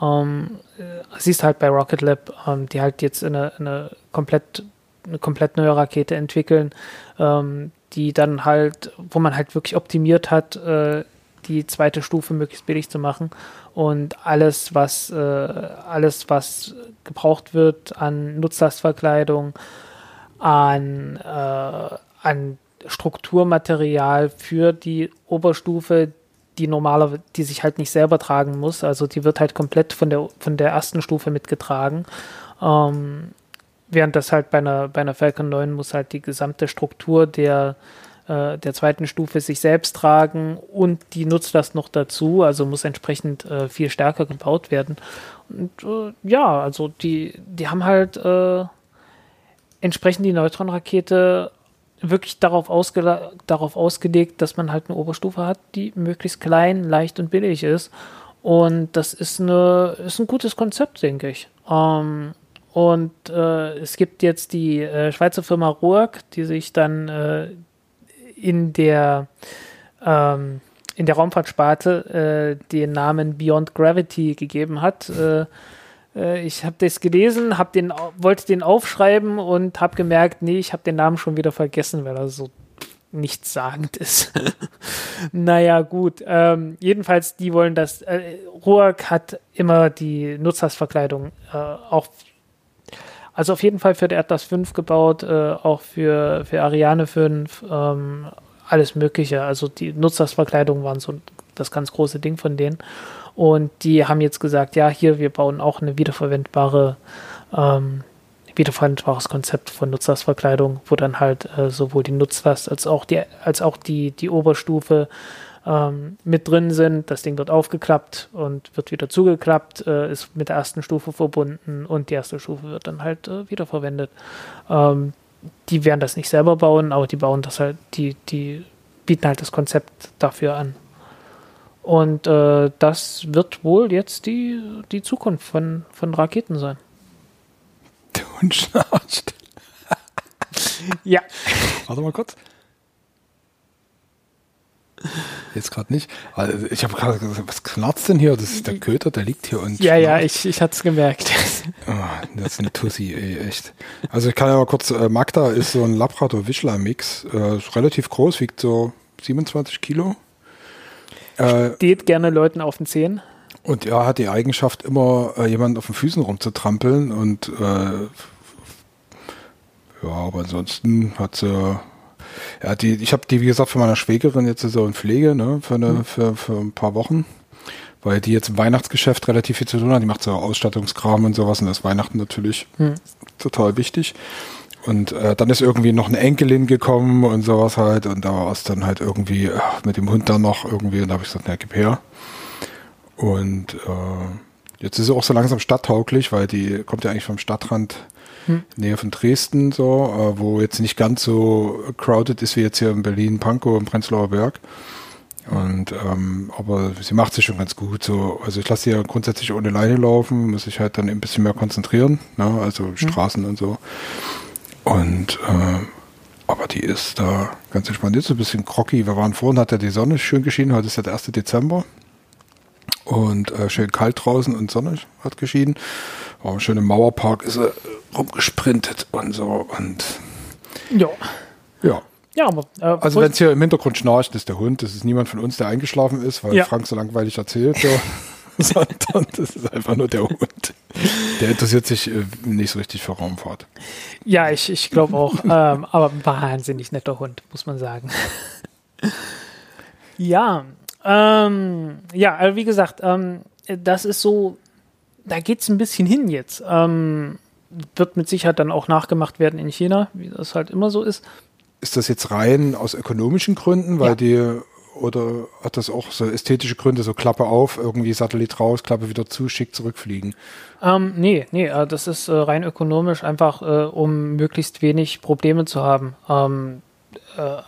Ähm, äh, siehst halt bei Rocket Lab, ähm, die halt jetzt eine, eine komplett eine komplett neue Rakete entwickeln, ähm, die dann halt, wo man halt wirklich optimiert hat, äh, die zweite Stufe möglichst billig zu machen und alles, was äh, alles, was gebraucht wird an Nutzlastverkleidung, an, äh, an Strukturmaterial für die Oberstufe, die normale, die sich halt nicht selber tragen muss. Also die wird halt komplett von der von der ersten Stufe mitgetragen. Ähm, während das halt bei einer, bei einer Falcon 9 muss halt die gesamte Struktur der, äh, der zweiten Stufe sich selbst tragen und die nutzt das noch dazu, also muss entsprechend äh, viel stärker gebaut werden. Und äh, ja, also die, die haben halt äh, entsprechend die Neutronrakete wirklich darauf, ausge darauf ausgelegt, dass man halt eine Oberstufe hat, die möglichst klein, leicht und billig ist. Und das ist, eine, ist ein gutes Konzept, denke ich. Ähm, und äh, es gibt jetzt die äh, Schweizer Firma Ruag, die sich dann äh, in der ähm, in der Raumfahrtsparte äh, den Namen Beyond Gravity gegeben hat. Äh, äh, ich habe das gelesen, hab den, wollte den aufschreiben und habe gemerkt, nee, ich habe den Namen schon wieder vergessen, weil er so nichtssagend ist. naja, gut. Ähm, jedenfalls, die wollen das. Äh, Ruag hat immer die Nutzersverkleidung äh, auch. Also auf jeden Fall für der Atlas 5 gebaut, äh, auch für, für Ariane 5, ähm, alles Mögliche. Also die Nutzersverkleidung waren so das ganz große Ding von denen. Und die haben jetzt gesagt, ja, hier, wir bauen auch eine wiederverwendbare, ähm, wiederverwendbares Konzept von Nutzlastverkleidung, wo dann halt äh, sowohl die Nutzlast als auch die, als auch die, die Oberstufe ähm, mit drin sind. Das Ding wird aufgeklappt und wird wieder zugeklappt, äh, ist mit der ersten Stufe verbunden und die erste Stufe wird dann halt äh, wiederverwendet. Ähm, die werden das nicht selber bauen, aber die bauen das halt, die, die bieten halt das Konzept dafür an. Und äh, das wird wohl jetzt die, die Zukunft von, von Raketen sein. Hund schnarcht. ja. Warte mal kurz. Jetzt gerade nicht. Also ich habe gerade gesagt, was knarzt denn hier? Das ist der Köter, der liegt hier und. Ja, ja, ich, ich hatte es gemerkt. Oh, das ist eine Tussi, ey, echt. Also ich kann ja mal kurz, äh, Magda ist so ein Labrador-Wischler-Mix. Äh, relativ groß, wiegt so 27 Kilo. Äh, Steht gerne Leuten auf den Zehen. Und er hat die Eigenschaft, immer äh, jemanden auf den Füßen rumzutrampeln und äh, ja, aber ansonsten hat sie ja, die, ich habe die, wie gesagt, von meiner Schwägerin jetzt so in Pflege, ne, für, eine, mhm. für, für ein paar Wochen, weil die jetzt im Weihnachtsgeschäft relativ viel zu tun hat. Die macht so Ausstattungskram und sowas und das Weihnachten natürlich mhm. total wichtig. Und äh, dann ist irgendwie noch eine Enkelin gekommen und sowas halt. Und da war es dann halt irgendwie äh, mit dem Hund dann noch irgendwie. Und da habe ich gesagt, na, gib her. Und äh, jetzt ist sie auch so langsam stadttauglich, weil die kommt ja eigentlich vom Stadtrand hm. Nähe von Dresden, so, äh, wo jetzt nicht ganz so crowded ist wie jetzt hier in Berlin, Pankow und Prenzlauer Berg. Und ähm, aber sie macht sich schon ganz gut. So, also ich lasse sie ja grundsätzlich ohne Leine laufen, muss ich halt dann ein bisschen mehr konzentrieren, ne? also hm. Straßen und so. Und äh, aber die ist da ganz entspannt. Jetzt so ein bisschen groggy. Wir waren vorhin, hat ja die Sonne schön geschienen. Heute ist ja der 1. Dezember. Und äh, schön kalt draußen und Sonne hat geschienen. War schön im Mauerpark ist er rumgesprintet und so. Und ja. Ja. Ja, aber. Äh, also, wenn es hier im Hintergrund schnarcht, ist der Hund. Das ist niemand von uns, der eingeschlafen ist, weil ja. Frank so langweilig erzählt. So. sondern das ist einfach nur der Hund. Der interessiert sich äh, nicht so richtig für Raumfahrt. Ja, ich, ich glaube auch. ähm, aber ein wahnsinnig netter Hund, muss man sagen. ja, ähm, ja, also wie gesagt, ähm, das ist so, da geht es ein bisschen hin jetzt. Ähm, wird mit Sicherheit dann auch nachgemacht werden in China, wie das halt immer so ist. Ist das jetzt rein aus ökonomischen Gründen, weil ja. die oder hat das auch so ästhetische Gründe, so Klappe auf, irgendwie Satellit raus, Klappe wieder zu, schick zurückfliegen? Ähm, nee, nee, äh, das ist äh, rein ökonomisch, einfach äh, um möglichst wenig Probleme zu haben. Ähm, äh,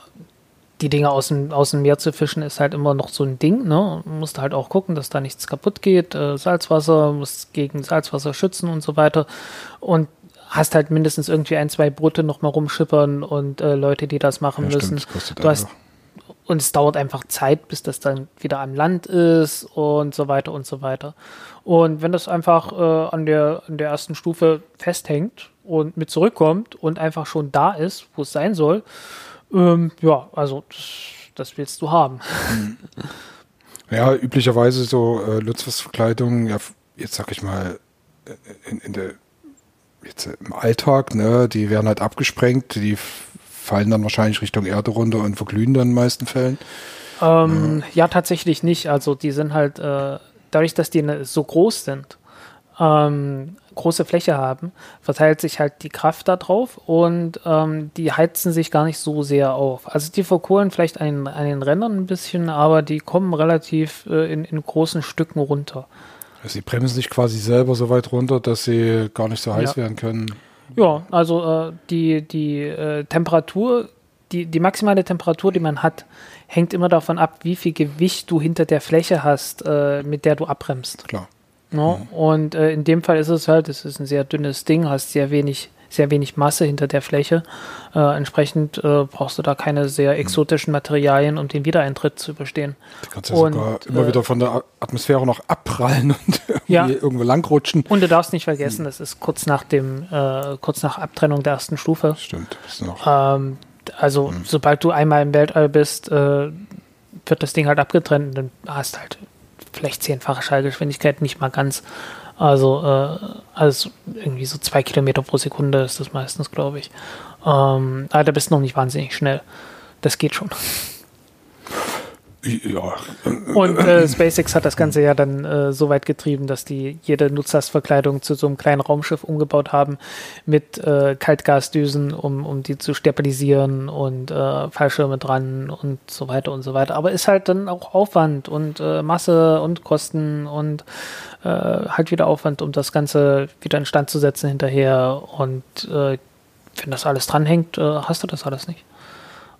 die Dinge aus dem, aus dem Meer zu fischen ist halt immer noch so ein Ding. Ne? Man muss halt auch gucken, dass da nichts kaputt geht. Äh, Salzwasser, muss gegen Salzwasser schützen und so weiter. Und hast halt mindestens irgendwie ein, zwei Boote noch mal rumschippern und äh, Leute, die das machen ja, müssen. Stimmt, du hast und es dauert einfach Zeit, bis das dann wieder am Land ist und so weiter und so weiter. Und wenn das einfach äh, an, der, an der ersten Stufe festhängt und mit zurückkommt und einfach schon da ist, wo es sein soll, ähm, ja, also das, das, willst du haben. Ja, üblicherweise so äh, Lutzwasserverkleidung, ja, jetzt sag ich mal, äh, in, in der jetzt im Alltag, ne, die werden halt abgesprengt, die fallen dann wahrscheinlich Richtung Erde runter und verglühen dann in den meisten Fällen. Ähm, ja. ja. tatsächlich nicht. Also die sind halt, äh, dadurch, dass die ne, so groß sind, ähm, große Fläche haben, verteilt sich halt die Kraft da drauf und ähm, die heizen sich gar nicht so sehr auf. Also die verkohlen vielleicht an, an den Rändern ein bisschen, aber die kommen relativ äh, in, in großen Stücken runter. Also sie bremsen sich quasi selber so weit runter, dass sie gar nicht so heiß ja. werden können. Ja, also äh, die, die äh, Temperatur, die, die maximale Temperatur, die man hat, hängt immer davon ab, wie viel Gewicht du hinter der Fläche hast, äh, mit der du abbremst. Klar. No? Mhm. Und äh, in dem Fall ist es halt, es ist ein sehr dünnes Ding, hast sehr wenig, sehr wenig Masse hinter der Fläche. Äh, entsprechend äh, brauchst du da keine sehr mhm. exotischen Materialien, um den Wiedereintritt zu überstehen. Du kannst ja und, sogar immer äh, wieder von der Atmosphäre noch abprallen und ja. irgendwo langrutschen. Und du darfst nicht vergessen, das ist kurz nach dem, äh, kurz nach Abtrennung der ersten Stufe. Stimmt. Ähm, also mhm. sobald du einmal im Weltall bist, äh, wird das Ding halt abgetrennt und dann hast halt vielleicht zehnfache Schallgeschwindigkeit, nicht mal ganz. Also, äh, also irgendwie so zwei Kilometer pro Sekunde ist das meistens, glaube ich. Ähm, aber da bist du noch nicht wahnsinnig schnell. Das geht schon. Ja. Und äh, SpaceX hat das Ganze ja dann äh, so weit getrieben, dass die jede Nutzlastverkleidung zu so einem kleinen Raumschiff umgebaut haben mit äh, Kaltgasdüsen, um, um die zu stabilisieren und äh, Fallschirme dran und so weiter und so weiter. Aber ist halt dann auch Aufwand und äh, Masse und Kosten und äh, halt wieder Aufwand, um das Ganze wieder in Stand zu setzen hinterher. Und wenn das alles dranhängt, hast du das alles nicht.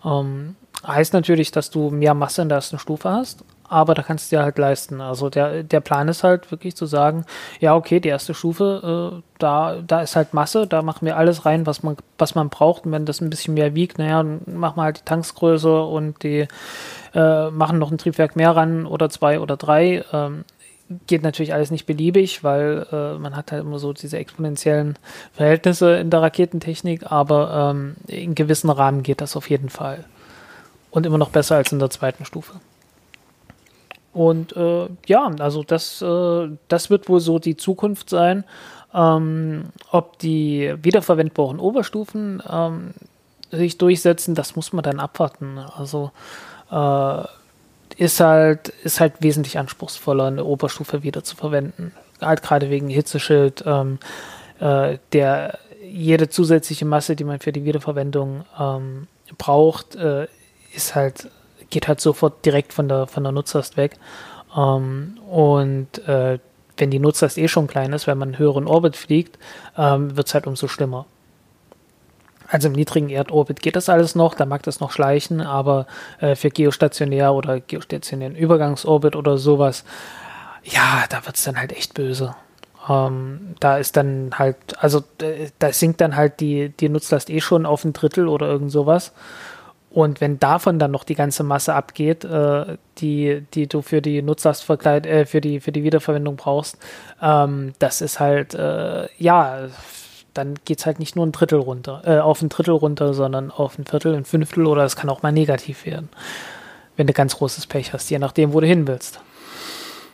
Ähm, heißt natürlich, dass du mehr Masse in der ersten Stufe hast, aber da kannst du dir halt leisten. Also der, der Plan ist halt wirklich zu sagen, ja, okay, die erste Stufe, äh, da, da ist halt Masse, da machen wir alles rein, was man, was man braucht. Und wenn das ein bisschen mehr wiegt, naja, dann machen wir halt die Tanks größer und die äh, machen noch ein Triebwerk mehr ran oder zwei oder drei. Ähm, geht natürlich alles nicht beliebig, weil äh, man hat halt immer so diese exponentiellen Verhältnisse in der Raketentechnik, aber ähm, in gewissen Rahmen geht das auf jeden Fall. Und immer noch besser als in der zweiten Stufe. Und äh, ja, also das, äh, das wird wohl so die Zukunft sein. Ähm, ob die wiederverwendbaren Oberstufen ähm, sich durchsetzen, das muss man dann abwarten. Also äh, ist halt, ist halt wesentlich anspruchsvoller, eine Oberstufe wieder zu verwenden. Halt gerade wegen Hitzeschild, ähm, äh, der jede zusätzliche Masse, die man für die Wiederverwendung ähm, braucht, äh, ist halt, geht halt sofort direkt von der, von der Nutzlast weg. Ähm, und äh, wenn die Nutzlast eh schon klein ist, wenn man einen höheren Orbit fliegt, ähm, wird es halt umso schlimmer. Also im niedrigen Erdorbit geht das alles noch, da mag das noch schleichen, aber äh, für geostationär oder geostationären Übergangsorbit oder sowas, ja, da wird es dann halt echt böse. Ähm, da ist dann halt, also da sinkt dann halt die, die Nutzlast eh schon auf ein Drittel oder irgend sowas. Und wenn davon dann noch die ganze Masse abgeht, äh, die, die du für die Nutzlastverkleid, äh, für die, für die Wiederverwendung brauchst, ähm, das ist halt, äh, ja, dann geht es halt nicht nur ein Drittel runter, äh, auf ein Drittel runter, sondern auf ein Viertel, ein Fünftel oder es kann auch mal negativ werden, wenn du ganz großes Pech hast, je nachdem, wo du hin willst.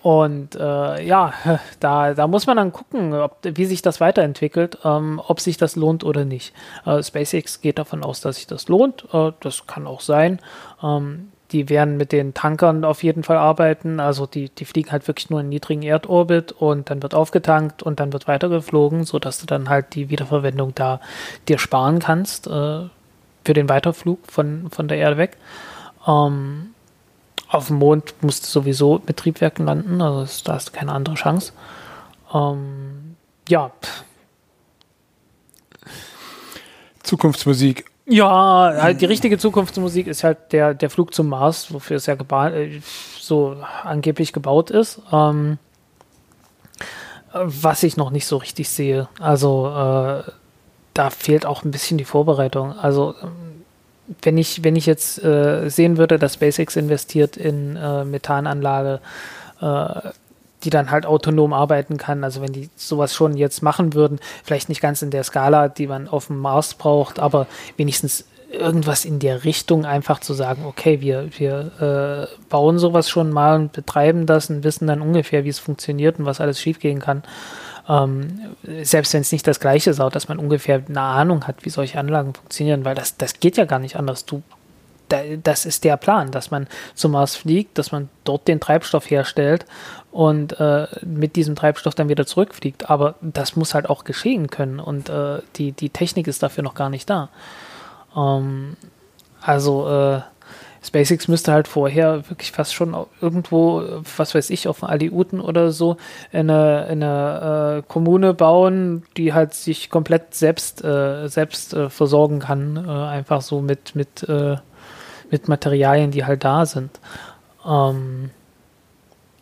Und äh, ja, da, da muss man dann gucken, ob, wie sich das weiterentwickelt, ähm, ob sich das lohnt oder nicht. Äh, SpaceX geht davon aus, dass sich das lohnt. Äh, das kann auch sein. Ähm, die werden mit den Tankern auf jeden Fall arbeiten. Also die, die fliegen halt wirklich nur in niedrigen Erdorbit und dann wird aufgetankt und dann wird weitergeflogen, sodass du dann halt die Wiederverwendung da dir sparen kannst äh, für den Weiterflug von, von der Erde weg. Ähm, auf dem Mond musst du sowieso mit Triebwerken landen, also da hast du keine andere Chance. Ähm, ja. Zukunftsmusik. Ja, halt die richtige Zukunftsmusik ist halt der, der Flug zum Mars, wofür es ja äh, so angeblich gebaut ist. Ähm, was ich noch nicht so richtig sehe. Also äh, da fehlt auch ein bisschen die Vorbereitung. Also wenn ich, wenn ich jetzt äh, sehen würde, dass SpaceX investiert in äh, Methananlage, äh, die dann halt autonom arbeiten kann, also wenn die sowas schon jetzt machen würden, vielleicht nicht ganz in der Skala, die man auf dem Mars braucht, aber wenigstens irgendwas in der Richtung einfach zu sagen, okay, wir, wir äh, bauen sowas schon mal und betreiben das und wissen dann ungefähr, wie es funktioniert und was alles schiefgehen kann ähm, selbst wenn es nicht das gleiche ist, auch dass man ungefähr eine Ahnung hat, wie solche Anlagen funktionieren, weil das, das geht ja gar nicht anders. Du das ist der Plan, dass man zum Mars fliegt, dass man dort den Treibstoff herstellt und äh, mit diesem Treibstoff dann wieder zurückfliegt. Aber das muss halt auch geschehen können und äh, die, die Technik ist dafür noch gar nicht da. Ähm, also äh, SpaceX müsste halt vorher wirklich fast schon irgendwo, was weiß ich, auf Aleuten oder so, eine, eine äh, Kommune bauen, die halt sich komplett selbst, äh, selbst äh, versorgen kann, äh, einfach so mit, mit, äh, mit Materialien, die halt da sind. Ähm,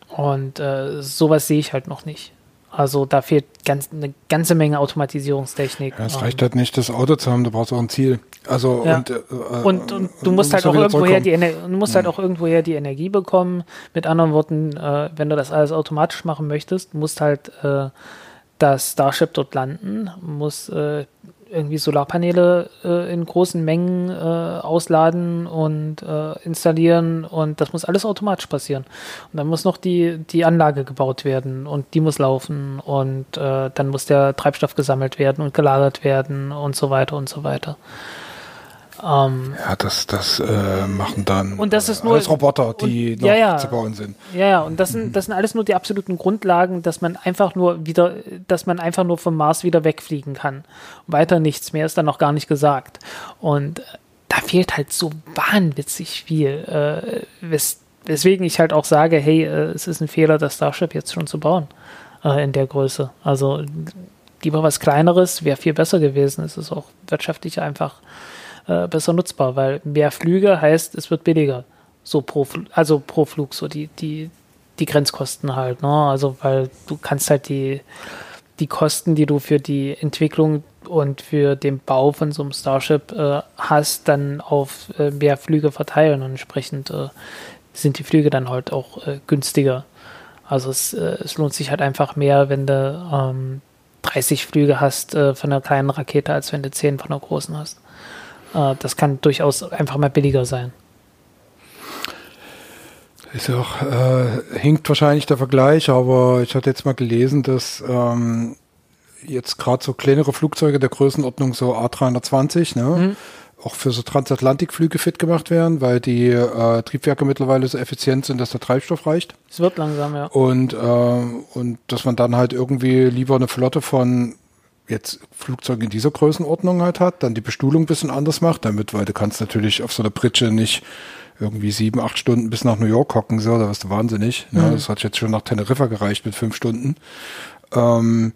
und äh, sowas sehe ich halt noch nicht. Also da fehlt ganz, eine ganze Menge Automatisierungstechnik. Ja, es reicht halt nicht, das Auto zu haben, du brauchst auch ein Ziel. Also ja. und, äh, und, und, du musst halt auch irgendwoher die Ener du musst halt auch irgendwoher die Energie bekommen. Mit anderen Worten, äh, wenn du das alles automatisch machen möchtest, musst halt äh, das Starship dort landen, muss äh, irgendwie Solarpaneele äh, in großen Mengen äh, ausladen und äh, installieren und das muss alles automatisch passieren. Und dann muss noch die, die Anlage gebaut werden und die muss laufen und äh, dann muss der Treibstoff gesammelt werden und gelagert werden und so weiter und so weiter. Ähm, ja, das, das äh, machen dann und das ist nur, alles Roboter, die und, noch ja, zu bauen sind. Ja, ja, und das sind, das sind alles nur die absoluten Grundlagen, dass man einfach nur wieder, dass man einfach nur vom Mars wieder wegfliegen kann. Weiter nichts mehr ist dann noch gar nicht gesagt. Und da fehlt halt so wahnwitzig viel. Äh, wes weswegen ich halt auch sage, hey, äh, es ist ein Fehler, das Starship jetzt schon zu bauen äh, in der Größe. Also lieber was Kleineres wäre viel besser gewesen. Es ist auch wirtschaftlich einfach äh, besser nutzbar, weil mehr Flüge heißt, es wird billiger. So pro, also pro Flug, so die, die, die Grenzkosten halt, ne? Also, weil du kannst halt die, die Kosten, die du für die Entwicklung und für den Bau von so einem Starship äh, hast, dann auf äh, mehr Flüge verteilen und entsprechend äh, sind die Flüge dann halt auch äh, günstiger. Also es, äh, es lohnt sich halt einfach mehr, wenn du ähm, 30 Flüge hast äh, von einer kleinen Rakete, als wenn du 10 von einer großen hast. Äh, das kann durchaus einfach mal billiger sein. Ist auch, äh, hinkt wahrscheinlich der Vergleich, aber ich hatte jetzt mal gelesen, dass ähm, jetzt gerade so kleinere Flugzeuge der Größenordnung so A320, ne, mhm. auch für so Transatlantikflüge fit gemacht werden, weil die äh, Triebwerke mittlerweile so effizient sind, dass der Treibstoff reicht. Es wird langsam, ja. Und, äh, und dass man dann halt irgendwie lieber eine Flotte von jetzt Flugzeuge in dieser Größenordnung halt hat, dann die Bestuhlung ein bisschen anders macht, damit, weil du kannst natürlich auf so einer Pritsche nicht irgendwie sieben, acht Stunden bis nach New York hocken, so, da wirst du wahnsinnig. Mhm. Ja, das hat jetzt schon nach Teneriffa gereicht mit fünf Stunden. Ähm,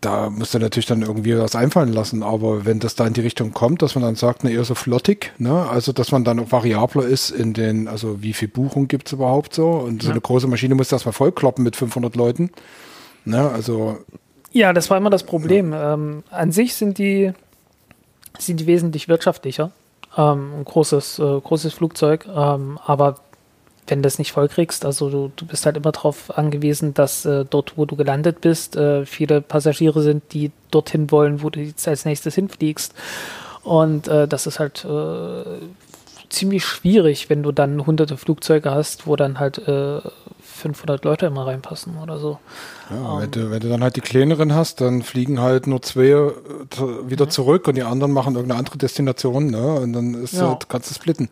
da musst du natürlich dann irgendwie was einfallen lassen, aber wenn das da in die Richtung kommt, dass man dann sagt, ne, eher so flottig, ne, also dass man dann auch variabler ist in den, also wie viel Buchung gibt's überhaupt so und ja. so eine große Maschine muss das mal vollkloppen mit 500 Leuten, ne, also ja, das war immer das Problem. Ähm, an sich sind die, sind die wesentlich wirtschaftlicher. Ähm, ein großes, äh, großes Flugzeug, ähm, aber wenn du es nicht vollkriegst, also du, du bist halt immer darauf angewiesen, dass äh, dort, wo du gelandet bist, äh, viele Passagiere sind, die dorthin wollen, wo du jetzt als nächstes hinfliegst. Und äh, das ist halt äh, ziemlich schwierig, wenn du dann hunderte Flugzeuge hast, wo dann halt äh, 500 Leute immer reinpassen oder so. Ja, um, wenn, ähm. du, wenn du dann halt die kleineren hast, dann fliegen halt nur zwei äh, wieder mhm. zurück und die anderen machen irgendeine andere Destination, ne? Und dann ist ja. halt, kannst du splitten.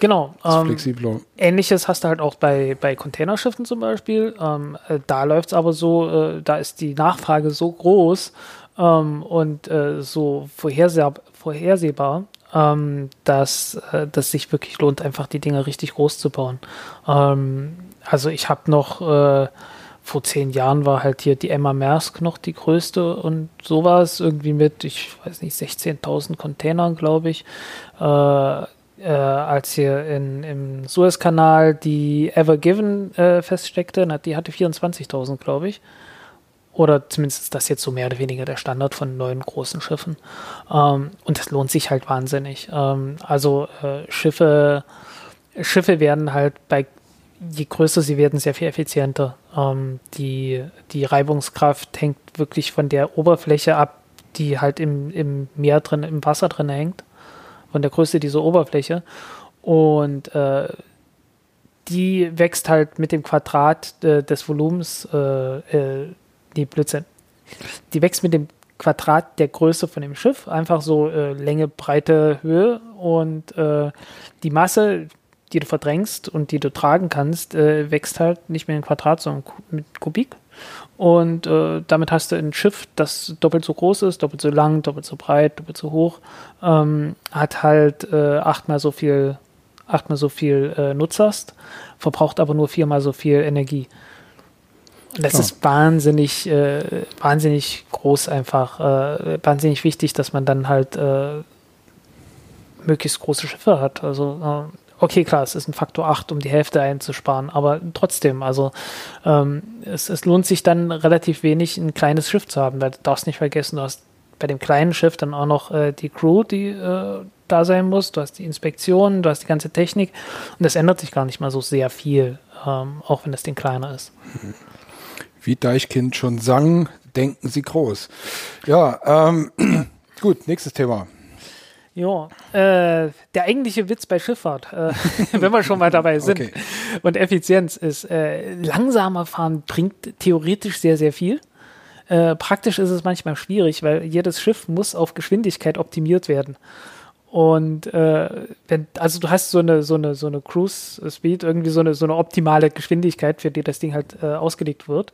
Genau. Ähm, flexibler. Ähnliches hast du halt auch bei, bei Containerschiffen zum Beispiel. Ähm, äh, da läuft es aber so, äh, da ist die Nachfrage so groß ähm, und äh, so vorherseh vorhersehbar, ähm, dass äh, das sich wirklich lohnt, einfach die Dinge richtig groß zu bauen. Ähm, also ich habe noch äh, vor zehn Jahren war halt hier die Emma Maersk noch die größte und sowas irgendwie mit, ich weiß nicht, 16.000 Containern, glaube ich. Äh, äh, als hier in, im Suezkanal die Ever Given äh, feststeckte, die hatte 24.000, glaube ich. Oder zumindest ist das jetzt so mehr oder weniger der Standard von neuen großen Schiffen. Ähm, und das lohnt sich halt wahnsinnig. Ähm, also äh, Schiffe, Schiffe werden halt bei je größer sie werden, sehr viel effizienter. Ähm, die, die Reibungskraft hängt wirklich von der Oberfläche ab, die halt im, im Meer drin, im Wasser drin hängt. Von der Größe dieser Oberfläche. Und äh, die wächst halt mit dem Quadrat äh, des Volumens, äh, äh, nee, Blödsinn. Die wächst mit dem Quadrat der Größe von dem Schiff, einfach so äh, Länge, Breite, Höhe und äh, die Masse, die du verdrängst und die du tragen kannst, äh, wächst halt nicht mehr in Quadrat, sondern mit Kubik. Und äh, damit hast du ein Schiff, das doppelt so groß ist, doppelt so lang, doppelt so breit, doppelt so hoch, ähm, hat halt äh, achtmal so viel, achtmal so viel äh, Nutzlast, verbraucht aber nur viermal so viel Energie. Das oh. ist wahnsinnig, äh, wahnsinnig groß einfach, äh, wahnsinnig wichtig, dass man dann halt äh, möglichst große Schiffe hat. Also äh, okay, klar, es ist ein Faktor 8, um die Hälfte einzusparen, aber trotzdem, also ähm, es, es lohnt sich dann relativ wenig, ein kleines Schiff zu haben, weil du darfst nicht vergessen, du hast bei dem kleinen Schiff dann auch noch äh, die Crew, die äh, da sein muss, du hast die Inspektion, du hast die ganze Technik und das ändert sich gar nicht mal so sehr viel, ähm, auch wenn das Ding kleiner ist. Wie Deichkind schon sang, denken Sie groß. Ja, ähm, gut, nächstes Thema. Ja, äh, der eigentliche Witz bei Schifffahrt, äh, wenn wir schon mal dabei sind, okay. und Effizienz ist, äh, langsamer fahren bringt theoretisch sehr, sehr viel. Äh, praktisch ist es manchmal schwierig, weil jedes Schiff muss auf Geschwindigkeit optimiert werden. Und äh, wenn, also du hast so eine, so eine, so eine Cruise Speed, irgendwie so eine, so eine optimale Geschwindigkeit, für die das Ding halt äh, ausgelegt wird.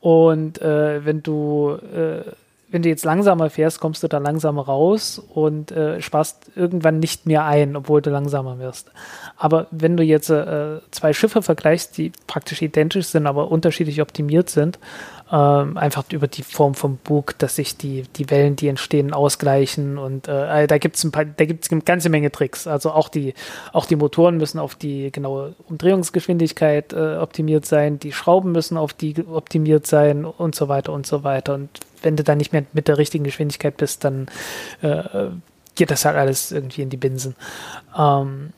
Und äh, wenn du äh, wenn du jetzt langsamer fährst, kommst du da langsamer raus und äh, sparst irgendwann nicht mehr ein, obwohl du langsamer wirst. Aber wenn du jetzt äh, zwei Schiffe vergleichst, die praktisch identisch sind, aber unterschiedlich optimiert sind, ähm, einfach über die Form vom Bug, dass sich die, die Wellen, die entstehen, ausgleichen und äh, da gibt es ein paar, da gibt es eine ganze Menge Tricks. Also auch die, auch die Motoren müssen auf die genaue Umdrehungsgeschwindigkeit äh, optimiert sein, die Schrauben müssen auf die optimiert sein und so weiter und so weiter. Und wenn du dann nicht mehr mit der richtigen Geschwindigkeit bist, dann äh, geht das halt alles irgendwie in die Binsen. Ähm,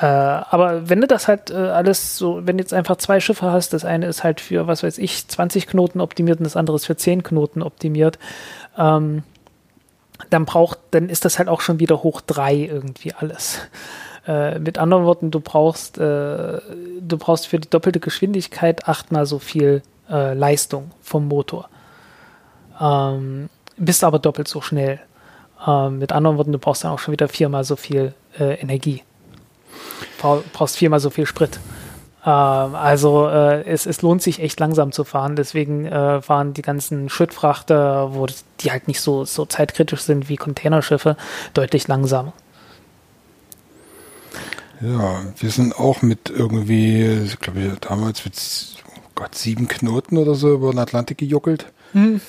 äh, aber wenn du das halt äh, alles so, wenn du jetzt einfach zwei Schiffe hast, das eine ist halt für, was weiß ich, 20 Knoten optimiert und das andere ist für 10 Knoten optimiert, ähm, dann braucht, dann ist das halt auch schon wieder hoch drei irgendwie alles. Äh, mit anderen Worten, du brauchst, äh, du brauchst für die doppelte Geschwindigkeit achtmal so viel äh, Leistung vom Motor. Ähm, bist aber doppelt so schnell. Ähm, mit anderen Worten, du brauchst dann auch schon wieder viermal so viel äh, Energie brauchst viermal so viel Sprit. Ähm, also äh, es, es lohnt sich echt langsam zu fahren. Deswegen äh, fahren die ganzen Schüttfrachter, wo die halt nicht so, so zeitkritisch sind wie Containerschiffe, deutlich langsamer. Ja, wir sind auch mit irgendwie, ich glaube, damals mit oh Gott, sieben Knoten oder so über den Atlantik gejuckelt. Hm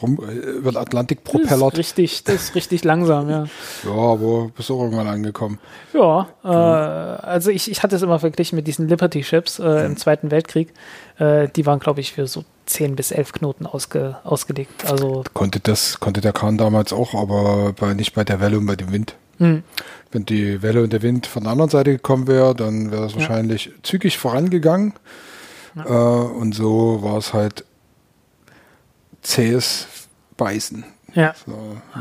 rum, äh, über den Atlantik propellert. Das ist richtig, das ist richtig langsam, ja. Ja, aber bist auch irgendwann angekommen. Ja, äh, also ich, ich hatte es immer verglichen mit diesen Liberty Ships äh, im Zweiten Weltkrieg. Äh, die waren, glaube ich, für so 10 bis 11 Knoten ausge, ausgelegt. Also konnte das, konnte der Kahn damals auch, aber bei, nicht bei der Welle und bei dem Wind. Hm. Wenn die Welle und der Wind von der anderen Seite gekommen wäre, dann wäre das ja. wahrscheinlich zügig vorangegangen. Ja. Äh, und so war es halt zähes Beißen. Ja. So,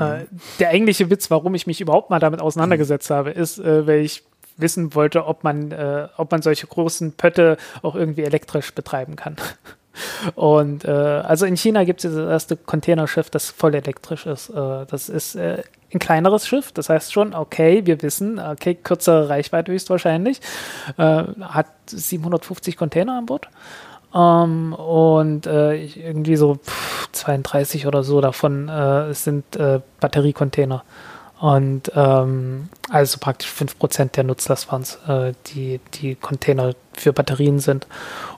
äh, der eigentliche Witz, warum ich mich überhaupt mal damit auseinandergesetzt habe, ist, äh, weil ich wissen wollte, ob man, äh, ob man solche großen Pötte auch irgendwie elektrisch betreiben kann. Und äh, also in China gibt es das erste Containerschiff, das voll elektrisch ist. Äh, das ist äh, ein kleineres Schiff, das heißt schon, okay, wir wissen, okay, kürzere Reichweite höchstwahrscheinlich, äh, hat 750 Container an Bord ähm, und äh, irgendwie so pff, 32 oder so davon äh, sind äh, Batteriecontainer. Und ähm, also praktisch 5% der Nutzlast waren es, äh, die, die Container für Batterien sind.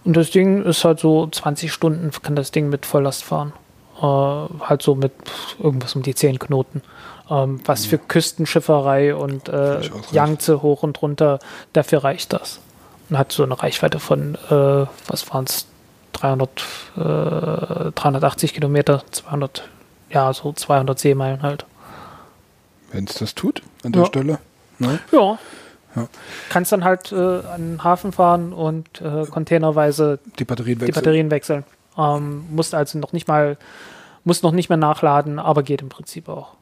Und das Ding ist halt so 20 Stunden kann das Ding mit Volllast fahren. Äh, halt so mit irgendwas um die 10 Knoten. Ähm, was für Küstenschifferei und äh, Yangtze hoch und runter, dafür reicht das und hat so eine Reichweite von, äh, was waren es, 300, äh, 380 Kilometer, 200, ja, so 200 Seemeilen halt. Wenn es das tut, an der ja. Stelle. Ne? Ja. ja. Kannst dann halt äh, an den Hafen fahren und äh, containerweise die Batterien wechseln. Die Batterien wechseln. Ähm, musst also noch nicht mal, musst noch nicht mehr nachladen, aber geht im Prinzip auch.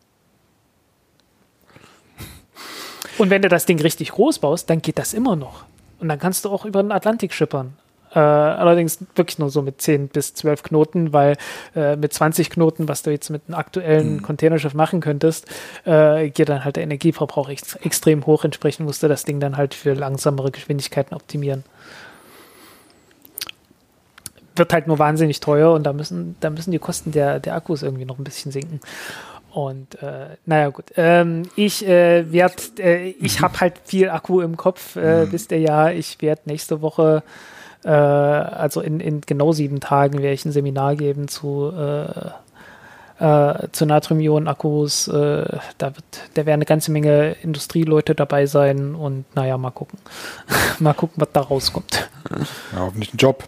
Und wenn du das Ding richtig groß baust, dann geht das immer noch. Und dann kannst du auch über den Atlantik schippern. Äh, allerdings wirklich nur so mit 10 bis 12 Knoten, weil äh, mit 20 Knoten, was du jetzt mit einem aktuellen mhm. Containerschiff machen könntest, äh, geht dann halt der Energieverbrauch ex extrem hoch. Entsprechend musst du das Ding dann halt für langsamere Geschwindigkeiten optimieren. Wird halt nur wahnsinnig teuer und da müssen, da müssen die Kosten der, der Akkus irgendwie noch ein bisschen sinken. Und äh, naja, gut. Ähm, ich äh, werde, äh, ich habe halt viel Akku im Kopf, äh, mhm. wisst ihr ja. Ich werde nächste Woche, äh, also in, in genau sieben Tagen, werde ich ein Seminar geben zu, äh, äh, zu Natrium-Ionen-Akkus. Äh, da, wird, da werden eine ganze Menge Industrieleute dabei sein und naja, mal gucken. mal gucken, was da rauskommt. Ja, hoffentlich ein Job.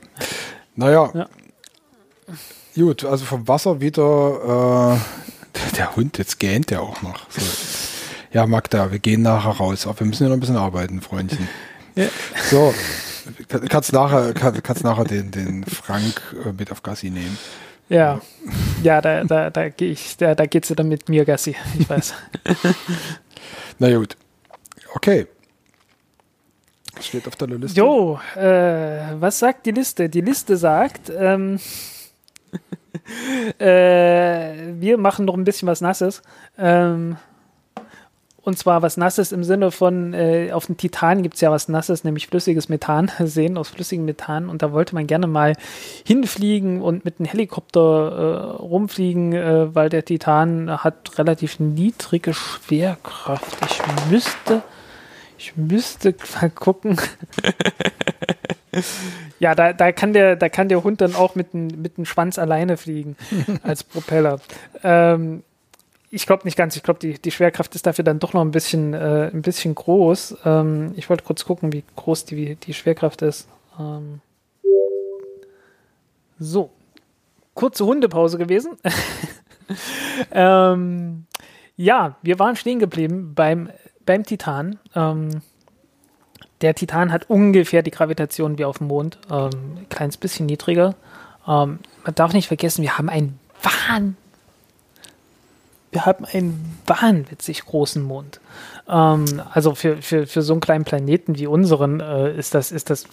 Naja. Ja. Gut, also vom Wasser wieder äh, der Hund, jetzt gähnt der auch noch. So. Ja, Magda, wir gehen nachher raus. Aber wir müssen ja noch ein bisschen arbeiten, Freundchen. Ja. So, kannst nachher, kann, kannst nachher den, den Frank äh, mit auf Gassi nehmen. Ja, ja, da, da, da gehe ich, da, da geht's dann mit mir Gassi, ich weiß. Na gut. Okay. Was steht auf deiner Liste? Jo, äh, was sagt die Liste? Die Liste sagt, ähm, äh, wir machen noch ein bisschen was Nasses. Ähm, und zwar was Nasses im Sinne von, äh, auf dem Titan gibt es ja was Nasses, nämlich flüssiges Methan, sehen aus flüssigem Methan. Und da wollte man gerne mal hinfliegen und mit einem Helikopter äh, rumfliegen, äh, weil der Titan hat relativ niedrige Schwerkraft. Ich müsste, ich müsste mal gucken. Ja, da, da, kann der, da kann der Hund dann auch mit dem mit Schwanz alleine fliegen als Propeller. Ähm, ich glaube nicht ganz. Ich glaube, die, die Schwerkraft ist dafür dann doch noch ein bisschen, äh, ein bisschen groß. Ähm, ich wollte kurz gucken, wie groß die, die Schwerkraft ist. Ähm so. Kurze Hundepause gewesen. ähm, ja, wir waren stehen geblieben beim, beim Titan. Ähm, der Titan hat ungefähr die Gravitation wie auf dem Mond, ähm, ein kleines bisschen niedriger. Ähm, man darf nicht vergessen, wir haben einen Wahn, wir haben einen wahnwitzig großen Mond. Ähm, also für, für, für so einen kleinen Planeten wie unseren äh, ist das, ist das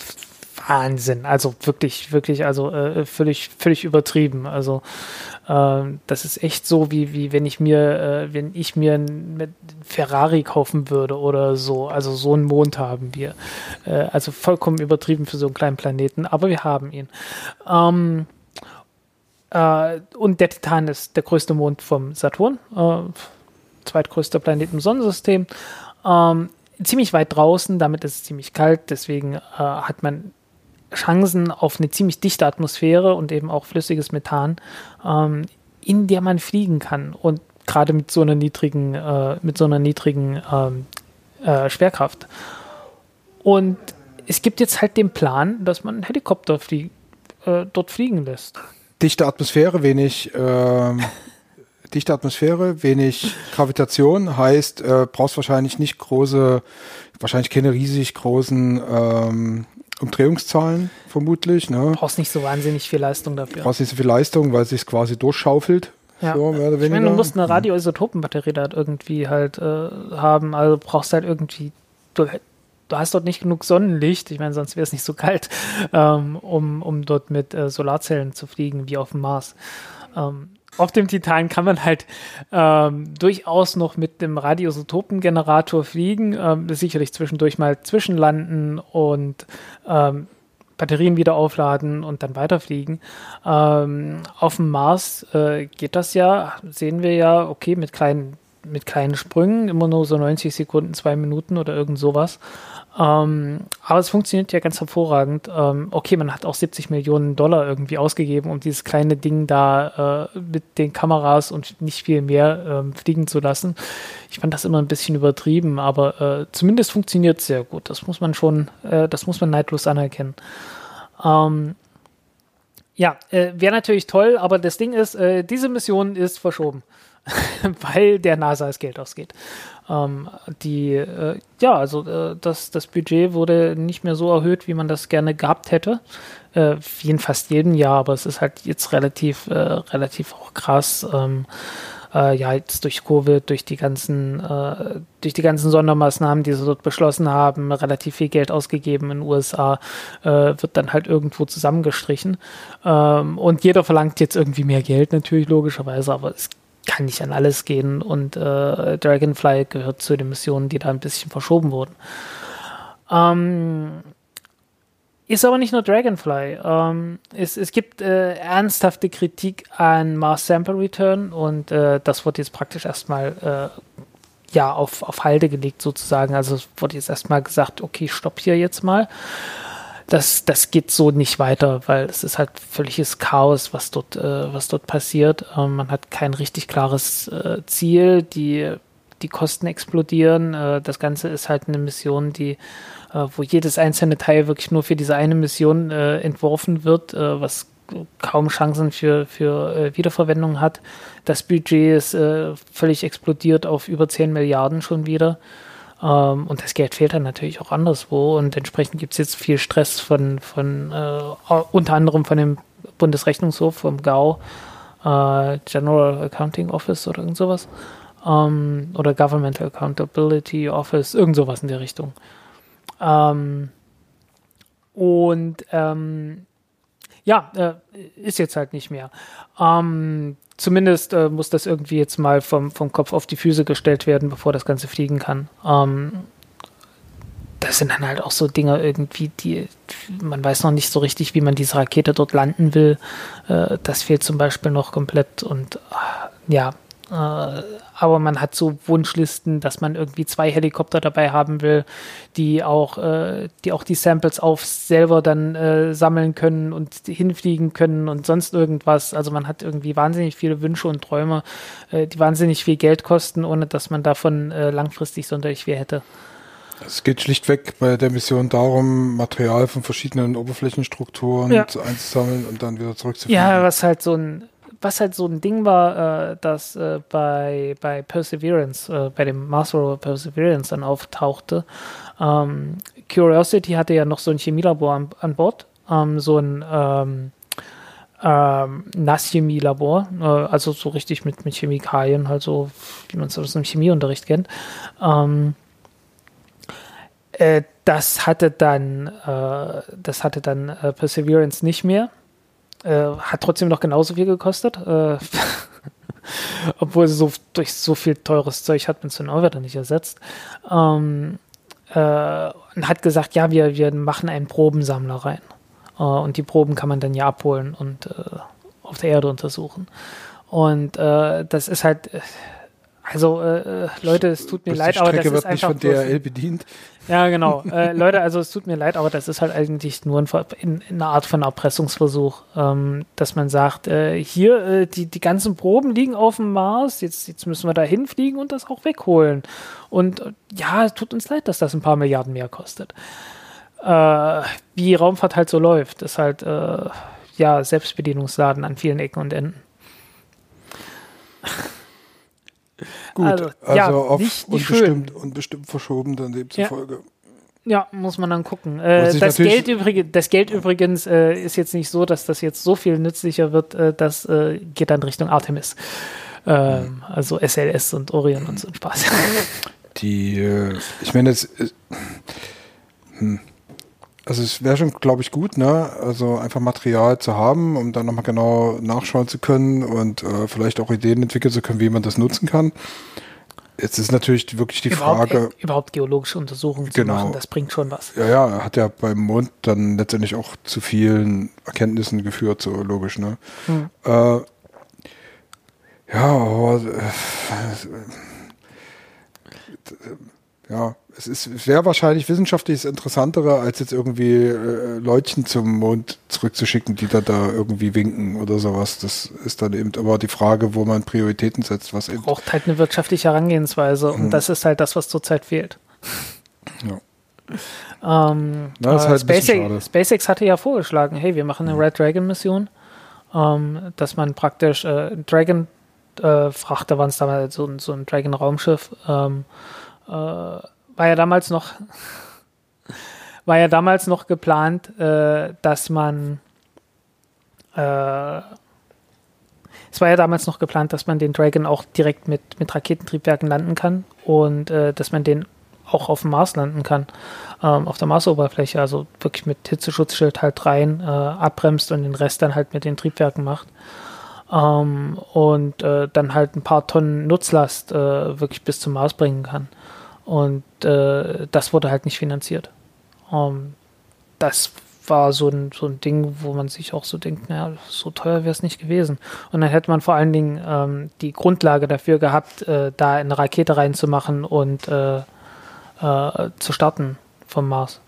Wahnsinn. Also wirklich, wirklich, also äh, völlig, völlig übertrieben. Also äh, das ist echt so, wie, wie wenn ich mir, äh, wenn ich mir ein Ferrari kaufen würde oder so. Also so einen Mond haben wir. Äh, also vollkommen übertrieben für so einen kleinen Planeten, aber wir haben ihn. Ähm, äh, und der Titan ist der größte Mond vom Saturn, äh, zweitgrößter Planet im Sonnensystem. Ähm, ziemlich weit draußen, damit ist es ziemlich kalt, deswegen äh, hat man Chancen auf eine ziemlich dichte Atmosphäre und eben auch flüssiges Methan, ähm, in der man fliegen kann. Und gerade mit so einer niedrigen, äh, mit so einer niedrigen ähm, äh, Schwerkraft. Und es gibt jetzt halt den Plan, dass man einen Helikopter flie äh, dort fliegen lässt. Dichte Atmosphäre, wenig ähm, dichte Atmosphäre, wenig Gravitation, heißt, äh, brauchst wahrscheinlich nicht große, wahrscheinlich keine riesig großen ähm, Umdrehungszahlen vermutlich. Ne? Brauchst nicht so wahnsinnig viel Leistung dafür. Brauchst nicht so viel Leistung, weil es sich quasi durchschaufelt. Ja. So, mehr oder ich meine, du musst eine Radioisotopenbatterie da irgendwie halt äh, haben. Also brauchst halt irgendwie, du, du, hast dort nicht genug Sonnenlicht, ich meine, sonst wäre es nicht so kalt, ähm, um, um dort mit äh, Solarzellen zu fliegen wie auf dem Mars. Ähm, auf dem Titan kann man halt ähm, durchaus noch mit dem Radioisotopengenerator fliegen, ähm, sicherlich zwischendurch mal zwischenlanden und ähm, Batterien wieder aufladen und dann weiterfliegen. Ähm, auf dem Mars äh, geht das ja, sehen wir ja, okay, mit kleinen, mit kleinen Sprüngen, immer nur so 90 Sekunden, zwei Minuten oder irgend sowas. Ähm, aber es funktioniert ja ganz hervorragend. Ähm, okay, man hat auch 70 Millionen Dollar irgendwie ausgegeben, um dieses kleine Ding da äh, mit den Kameras und nicht viel mehr ähm, fliegen zu lassen. Ich fand das immer ein bisschen übertrieben, aber äh, zumindest funktioniert es sehr gut. Das muss man schon, äh, das muss man neidlos anerkennen. Ähm, ja, äh, wäre natürlich toll, aber das Ding ist, äh, diese Mission ist verschoben, weil der NASA das Geld ausgeht. Ähm, die, äh, ja, also äh, das, das Budget wurde nicht mehr so erhöht, wie man das gerne gehabt hätte. Äh, in fast jedem Jahr, aber es ist halt jetzt relativ, äh, relativ auch krass. Ähm, äh, ja jetzt durch Covid, durch die ganzen, äh, durch die ganzen Sondermaßnahmen, die sie dort beschlossen haben, relativ viel Geld ausgegeben in den USA, äh, wird dann halt irgendwo zusammengestrichen. Ähm, und jeder verlangt jetzt irgendwie mehr Geld natürlich logischerweise, aber es kann nicht an alles gehen und äh, Dragonfly gehört zu den Missionen, die da ein bisschen verschoben wurden. Ähm, ist aber nicht nur Dragonfly. Ähm, es, es gibt äh, ernsthafte Kritik an Mars Sample Return und äh, das wird jetzt praktisch erstmal äh, ja, auf, auf Halde gelegt sozusagen. Also es wurde jetzt erstmal gesagt, okay, stopp hier jetzt mal. Das, das geht so nicht weiter, weil es ist halt völliges Chaos, was dort, äh, was dort passiert. Ähm, man hat kein richtig klares äh, Ziel. Die, die Kosten explodieren. Äh, das Ganze ist halt eine Mission, die äh, wo jedes einzelne Teil wirklich nur für diese eine Mission äh, entworfen wird, äh, was kaum Chancen für, für äh, Wiederverwendung hat. Das Budget ist äh, völlig explodiert auf über 10 Milliarden schon wieder. Ähm, und das Geld fehlt dann natürlich auch anderswo. Und entsprechend gibt es jetzt viel Stress von, von unter anderem von dem Bundesrechnungshof, vom GAU, General Accounting Office oder irgend sowas. Ähm, oder Governmental Accountability Office, irgend sowas in der Richtung. Ähm, und ähm, ja, äh, ist jetzt halt nicht mehr. Ähm, zumindest äh, muss das irgendwie jetzt mal vom, vom Kopf auf die Füße gestellt werden, bevor das Ganze fliegen kann. Ähm, das sind dann halt auch so Dinge irgendwie, die man weiß noch nicht so richtig, wie man diese Rakete dort landen will. Äh, das fehlt zum Beispiel noch komplett und äh, ja, aber man hat so Wunschlisten, dass man irgendwie zwei Helikopter dabei haben will, die auch, äh, die auch die Samples auf selber dann äh, sammeln können und hinfliegen können und sonst irgendwas. Also man hat irgendwie wahnsinnig viele Wünsche und Träume, äh, die wahnsinnig viel Geld kosten, ohne dass man davon äh, langfristig sonderlich viel hätte. Es geht schlichtweg bei der Mission darum, Material von verschiedenen Oberflächenstrukturen Ja. einzusammeln und dann wieder zurückzuführen. Ja, was halt so ein was halt so ein Ding war, äh, das äh, bei, bei Perseverance, äh, bei dem Mars Rover Perseverance dann auftauchte. Ähm, Curiosity hatte ja noch so ein Chemielabor an, an Bord, ähm, so ein ähm, ähm, Nasschemielabor, äh, also so richtig mit, mit Chemikalien, halt so, wie man es aus dem Chemieunterricht kennt. Ähm, äh, das hatte dann, äh, das hatte dann äh, Perseverance nicht mehr. Äh, hat trotzdem noch genauso viel gekostet. Äh, obwohl sie so durch so viel teures Zeug hat man es dann auch wieder nicht ersetzt. Ähm, äh, und hat gesagt, ja, wir, wir machen einen Probensammler rein. Äh, und die Proben kann man dann ja abholen und äh, auf der Erde untersuchen. Und das ist halt, also äh, äh, Leute, es tut mir leid, aber das wird ist nicht einfach von bloß- DRL bedient. ja, genau. Äh, Leute, also es tut mir leid, aber das ist halt eigentlich nur ein, in, in einer Art von Erpressungsversuch, ähm, dass man sagt, äh, hier, äh, die, die ganzen Proben liegen auf dem Mars, jetzt, jetzt müssen wir da hinfliegen und das auch wegholen. Und äh, ja, es tut uns leid, dass das ein paar Milliarden mehr kostet. Wie Raumfahrt halt so läuft, ist halt, ja, Selbstbedienungsladen an vielen Ecken und Enden. Gut, Also, also, ja, auf nicht- nicht unbestimmt, unbestimmt verschoben dann demzufolge. Ja, muss man dann gucken. Äh, das, Geld übrig, das Geld übrigens äh, ist jetzt nicht so, dass das jetzt so viel nützlicher wird, äh, das äh, geht dann Richtung Artemis. Ähm, Also SLS und Orion und so ein Spaß. Die, äh, ich meine, es, äh, hm. Also es wäre schon, glaube ich, gut, ne? Also einfach Material zu haben, um dann nochmal genau nachschauen zu können und äh, vielleicht auch Ideen entwickeln zu können, wie man das nutzen kann. Jetzt ist natürlich wirklich die überhaupt, Frage, äh, überhaupt geologische Untersuchungen zu Genau. machen, das bringt schon was. ja, ja, hat ja beim Mond dann letztendlich auch zu vielen Erkenntnissen geführt, so logisch, ne? Hm. Äh, ja, aber, äh, ja, es ist, es wäre wahrscheinlich wissenschaftlich das Interessantere, als jetzt irgendwie äh, Leutchen zum Mond zurückzuschicken, die da da irgendwie winken oder sowas. Das ist dann eben aber die Frage, wo man Prioritäten setzt, was eben. Braucht halt eine wirtschaftliche Herangehensweise und das ist halt das, was zurzeit fehlt. Ja. Ähm, Na, ist äh, halt SpaceX. SpaceX hatte ja vorgeschlagen, hey, wir machen eine Red Dragon Mission, ähm, dass man praktisch äh, Dragon äh, Frachter waren es damals so, ein- so ein Dragon Raumschiff, ähm, äh, war ja damals noch war ja damals noch geplant, äh, dass man äh, es war ja damals noch geplant, dass man den Dragon auch direkt mit, mit Raketentriebwerken landen kann und äh, dass man den auch auf dem Mars landen kann, ähm, auf der Marsoberfläche, also wirklich mit Hitzeschutzschild halt rein, äh, abbremst und den Rest dann halt mit den Triebwerken macht. Ähm, und äh, dann halt ein paar Tonnen Nutzlast äh, wirklich bis zum Mars bringen kann. Und äh, das wurde halt nicht finanziert. Ähm, das war so ein, so ein Ding, wo man sich auch so denkt, naja, so teuer wäre es nicht gewesen. Und dann hätte man vor allen Dingen ähm, die Grundlage dafür gehabt, äh, da eine Rakete reinzumachen und äh, äh, zu starten vom Mars.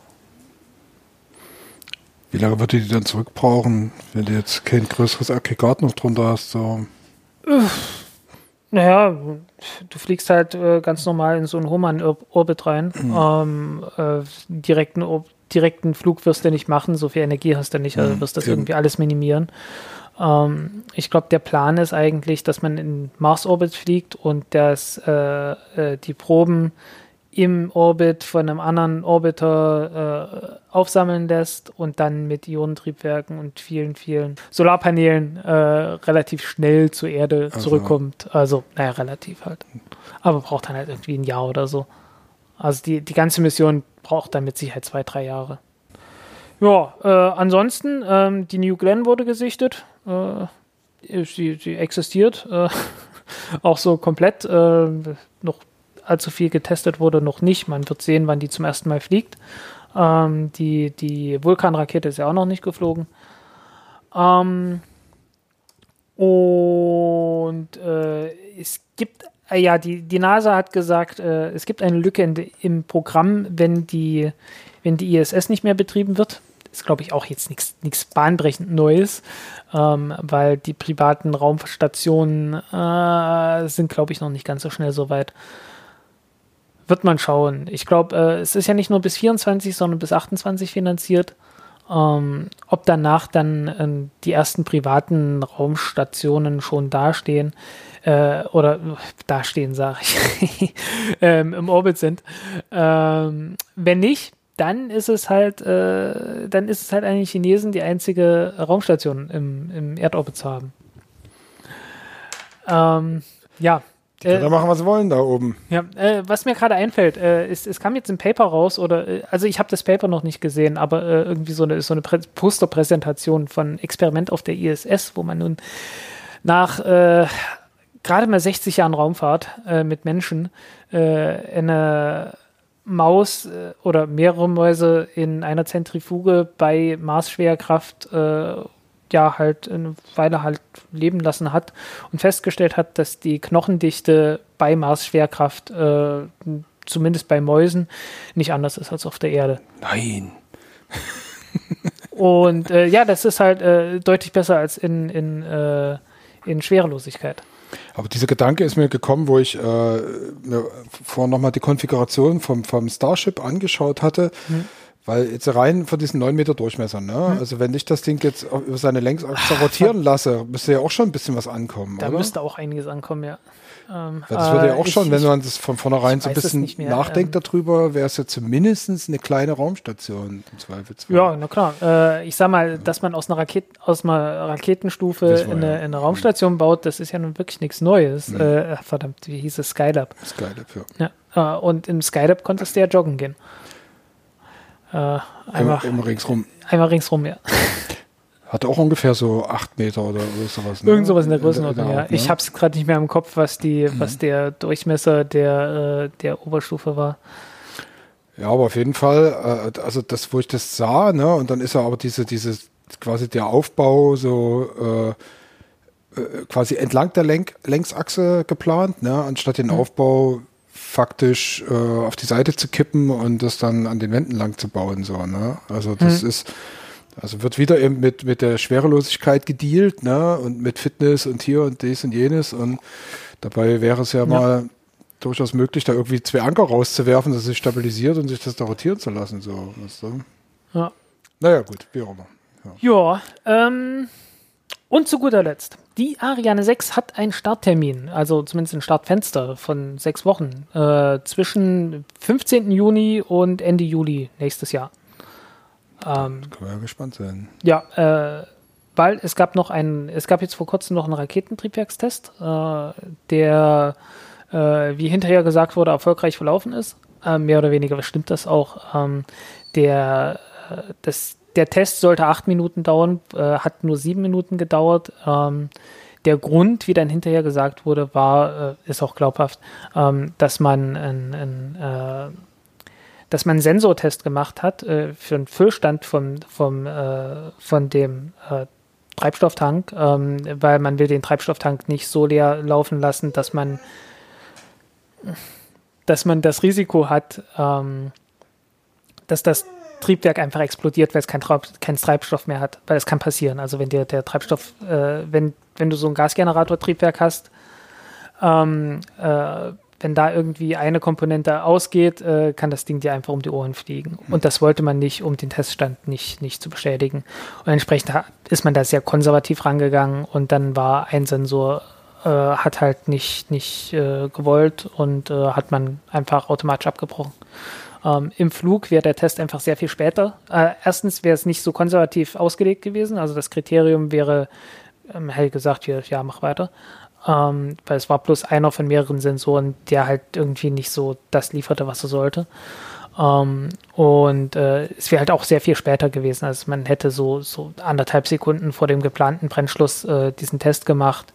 Wie lange würde die dann zurückbrauchen, wenn du jetzt kein größeres Aggregat noch drunter hast? So? Naja, du fliegst halt äh, ganz normal in so einen Hohmann-Orbit rein. Mhm. Ähm, äh, direkten, direkten Flug wirst du nicht machen, so viel Energie hast du nicht, also mhm. wirst das irgendwie alles minimieren. Ähm, ich glaube, der Plan ist eigentlich, dass man in Mars-Orbit fliegt und dass äh, äh die Proben im Orbit von einem anderen Orbiter äh, aufsammeln lässt und dann mit Ionentriebwerken und vielen, vielen Solarpanelen äh, relativ schnell zur Erde also. zurückkommt. Also, naja, relativ halt. Aber braucht dann halt irgendwie ein Jahr oder so. Also die, die ganze Mission braucht dann mit Sicherheit zwei, drei Jahre. Ja, äh, ansonsten, ähm, die New Glenn wurde gesichtet. Äh, sie, sie existiert. Äh, auch so komplett. Äh, noch allzu viel getestet wurde, noch nicht. Man wird sehen, wann die zum ersten Mal fliegt. Ähm, die, die Vulkan-Rakete ist ja auch noch nicht geflogen. Ähm, und äh, es gibt, äh, ja, die, die NASA hat gesagt, äh, es gibt eine Lücke in, im Programm, wenn die, wenn die ISS nicht mehr betrieben wird. Ist, glaube ich, auch jetzt nichts bahnbrechend Neues, ähm, weil die privaten Raumstationen äh, sind, glaube ich, noch nicht ganz so schnell so weit. Wird man schauen. Ich glaube, äh, es ist ja nicht nur bis 24, sondern bis 28 finanziert. Ähm, ob danach dann äh, die ersten privaten Raumstationen schon dastehen äh, oder dastehen, sage ich, ähm, im Orbit sind. Ähm, wenn nicht, dann ist es halt, äh, dann ist es halt den Chinesen die einzige Raumstation im, im Erdorbit zu haben. Ähm, ja, äh, machen, was sie wollen da oben. Ja, äh, was mir gerade einfällt, äh, ist, es kam jetzt ein Paper raus, oder, äh, also ich habe das Paper noch nicht gesehen, aber äh, irgendwie so eine, so eine Posterpräsentation von Experiment auf der ISS, wo man nun nach äh, gerade mal 60 Jahren Raumfahrt mit Menschen eine Maus oder mehrere Mäuse in einer Zentrifuge bei Marsschwerkraft ja halt eine Weile halt leben lassen hat und festgestellt hat, dass die Knochendichte bei Mars-Schwerkraft äh, zumindest bei Mäusen nicht anders ist als auf der Erde. Nein. und äh, ja, das ist halt äh, deutlich besser als in, in, äh, in Schwerelosigkeit. Aber dieser Gedanke ist mir gekommen, wo ich äh, mir vorhin nochmal die Konfiguration vom, vom Starship angeschaut hatte. Hm weil jetzt rein von diesen neun Meter Durchmesser, ne? Mhm. Also wenn ich das Ding jetzt über seine Längsachse rotieren lasse, müsste ja auch schon ein bisschen was ankommen. Da oder? müsste auch einiges ankommen, ja. Ähm, das würde ja auch äh, schon, ich, wenn man das von vornherein so ein bisschen nachdenkt ähm, darüber, wäre es ja zumindest eine kleine Raumstation im Zweifelsfall. Ja, na klar. Äh, ich sag mal, dass man aus einer, Raket aus einer Raketenstufe in eine, ja. in eine, Raumstation mhm. baut, das ist ja nun wirklich nichts Neues. Mhm. Äh, verdammt, wie hieß es? Skylab. Skylab, ja. ja. Äh, und im Skylab konntest du ja joggen gehen. Äh, einmal, einmal ringsrum. Einmal ringsrum, ja. Hat auch ungefähr so acht Meter oder, sowas. Ne? Irgend sowas in der Größenordnung, ja. Ne? Ich habe es gerade nicht mehr im Kopf, was die, mhm. was der Durchmesser der, äh, der Oberstufe war. Ja, aber auf jeden Fall, äh, also das, wo ich das sah, ne, und dann ist ja aber diese, diese, quasi der Aufbau so äh, äh quasi entlang der Lenk Längsachse geplant, ne, anstatt den mhm. Aufbau faktisch äh, auf die Seite zu kippen und das dann an den Wänden lang zu bauen. So, ne? Also das mhm. ist, also wird wieder eben mit, mit der Schwerelosigkeit gedealt, ne? Und mit Fitness und hier und dies und jenes. Und dabei wäre es ja, ja. mal durchaus möglich, da irgendwie zwei Anker rauszuwerfen, dass es sich stabilisiert und sich das da rotieren zu lassen. So, weißt du? Ja. Naja, gut, wie auch immer. Ja, ja ähm, und zu guter Letzt, die Ariane 6 hat einen Starttermin, also zumindest ein Startfenster von sechs Wochen, äh, zwischen 15. Juni und Ende Juli nächstes Jahr. Ähm, Können wir ja gespannt sein. Ja, äh, weil es gab noch einen, es gab jetzt vor kurzem noch einen Raketentriebwerkstest, äh, der, äh, wie hinterher gesagt wurde, erfolgreich verlaufen ist. Äh, mehr oder weniger stimmt das auch. Ähm, der, äh, das, der Test sollte acht Minuten dauern, äh, hat nur sieben Minuten gedauert. Ähm, der Grund, wie dann hinterher gesagt wurde, war, äh, ist auch glaubhaft, ähm, dass man ein, ein äh, dass man einen Sensortest gemacht hat äh, für einen Füllstand vom, vom, äh, von dem äh, Treibstofftank, ähm, weil man will den Treibstofftank nicht so leer laufen lassen, dass man, dass man das Risiko hat, ähm, dass das Triebwerk einfach explodiert, weil es kein keinen Treibstoff mehr hat, weil es kann passieren. Also wenn dir der Treibstoff, äh, wenn, wenn du so ein Gasgenerator-Triebwerk hast, ähm, äh, wenn da irgendwie eine Komponente ausgeht, äh, kann das Ding dir einfach um die Ohren fliegen. Und das wollte man nicht, um den Teststand nicht, nicht zu beschädigen. Und entsprechend ist man da sehr konservativ rangegangen und dann war ein Sensor, äh, hat halt nicht, nicht äh, gewollt und äh, hat man einfach automatisch abgebrochen. Ähm, Im Flug wäre der Test einfach sehr viel später. Äh, erstens wäre es nicht so konservativ ausgelegt gewesen. Also das Kriterium wäre, ähm, hätte gesagt, ja, ja, mach weiter ähm, weil es war bloß einer von mehreren Sensoren, der halt irgendwie nicht so das lieferte, was er sollte. Ähm, und äh, es wäre halt auch sehr viel später gewesen. Also man hätte so, so anderthalb Sekunden vor dem geplanten Brennschluss äh, diesen Test gemacht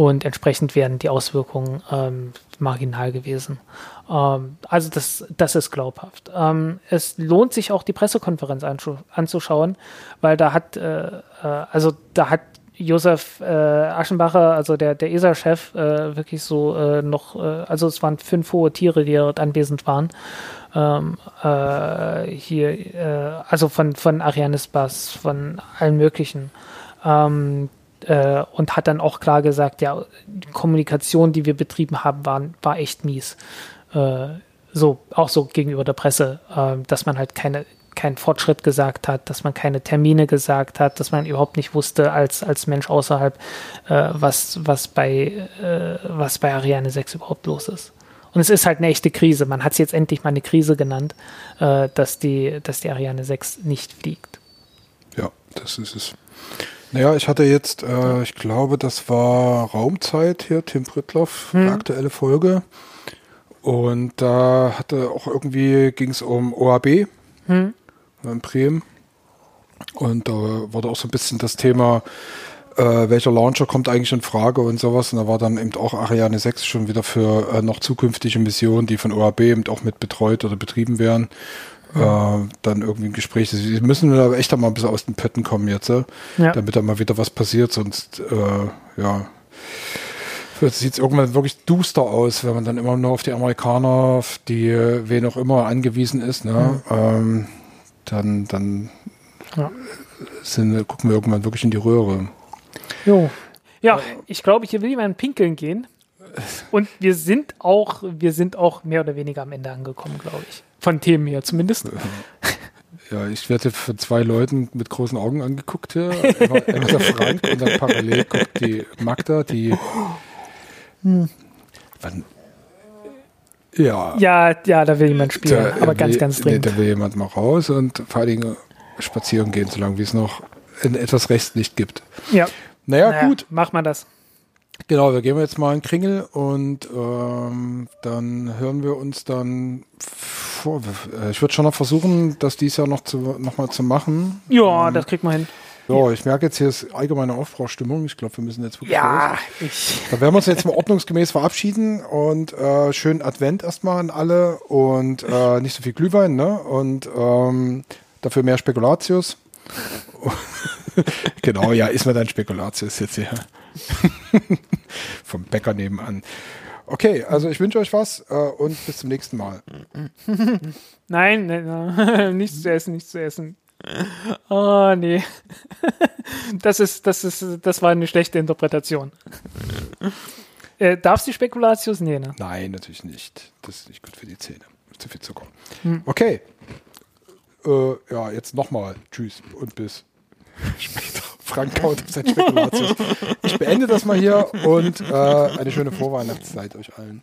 und entsprechend wären die Auswirkungen ähm, marginal gewesen. Ähm, also das, das ist glaubhaft. Ähm, es lohnt sich auch die Pressekonferenz anzuschauen, weil da hat, äh, äh, also da hat Josef äh, Aschenbacher, also der, der ESA-Chef, äh, wirklich so äh, noch, äh, also es waren fünf hohe Tiere, die dort anwesend waren. Ähm, äh, hier, also von, von Arianes von allen möglichen. Ähm, äh, und hat dann auch klar gesagt, ja, die Kommunikation, die wir betrieben haben, war, war echt mies. Äh, so, auch so gegenüber der Presse, äh, dass man halt keine, keinen Fortschritt gesagt hat, dass man keine Termine gesagt hat, dass man überhaupt nicht wusste als, als Mensch außerhalb, äh, was, was, bei, äh, was bei Ariane 6 überhaupt los ist. Und es ist halt eine echte Krise. Man hat es jetzt endlich mal eine Krise genannt, äh, dass, die, dass die Ariane 6 nicht fliegt. Ja, das ist es. Naja, ich hatte jetzt, äh, ich glaube, das war Raumzeit hier, Tim Prittloff, hm. aktuelle Folge. Und da hatte auch irgendwie, ging es um OAB. Hm in Bremen. Und da wurde auch so ein bisschen das Thema, äh, welcher Launcher kommt eigentlich in Frage und sowas. Und da war dann eben auch Ariane 6 schon wieder für äh, noch zukünftige Missionen, die von OAB eben auch mit betreut oder betrieben werden. Äh, dann irgendwie ein Gespräch. Sie müssen aber echt mal ein bisschen aus den Pötten kommen jetzt, ja. damit da mal wieder was passiert, sonst äh, ja sieht es irgendwann wirklich duster aus, wenn man dann immer nur auf die Amerikaner, auf die wen auch immer angewiesen ist. Ne? Mhm. Ähm, dann, dann ja. sind, gucken wir irgendwann wirklich in die Röhre. Jo. Ja, ich glaube, hier will jemand pinkeln gehen. Und wir sind auch, wir sind auch mehr oder weniger am Ende angekommen, glaube ich. Von Themen her zumindest. Ja, ich werde von zwei Leuten mit großen Augen angeguckt hier. Einmal, der Frank und dann parallel guckt die Magda, die. Hm. Wann, ja. Ja, ja, da will jemand spielen, da aber ganz, ganz dringend. Nee, da will jemand mal raus und vor allen Dingen spazieren gehen, solange wie es noch in etwas Rechtslicht gibt. Ja. Naja, naja, gut. Mach mal das. Genau, wir gehen jetzt mal in Kringel und ähm, dann hören wir uns dann vor. Äh, ich würde schon noch versuchen, das dies Jahr noch, zu, noch mal zu machen. Ja, ähm, das kriegt man hin. So, ich merke jetzt hier ist allgemeine Aufbruchstimmung. Ich glaube, wir müssen jetzt wirklich Ja, ich. Da werden wir uns jetzt mal ordnungsgemäß verabschieden und äh, schönen Advent erstmal an alle und äh, nicht so viel Glühwein, ne? Und ähm, dafür mehr Spekulatius. genau, ja, ist mir dann Spekulatius jetzt hier. Vom Bäcker nebenan. Okay, also ich wünsche euch was äh, und bis zum nächsten Mal. Nein, nein, nein, nichts zu essen, nichts zu essen. Oh, nee. Das ist, das ist, das war eine schlechte Interpretation. Äh, darfst du Spekulatius? Nee, ne? Nein, natürlich nicht. Das ist nicht gut für die Zähne. Zu viel Zucker. Hm. Okay. Äh, ja, jetzt nochmal. Tschüss und bis später. Frank kaut auf sein Spekulatius. Ich beende das mal hier und äh, eine schöne Vorweihnachtszeit euch allen.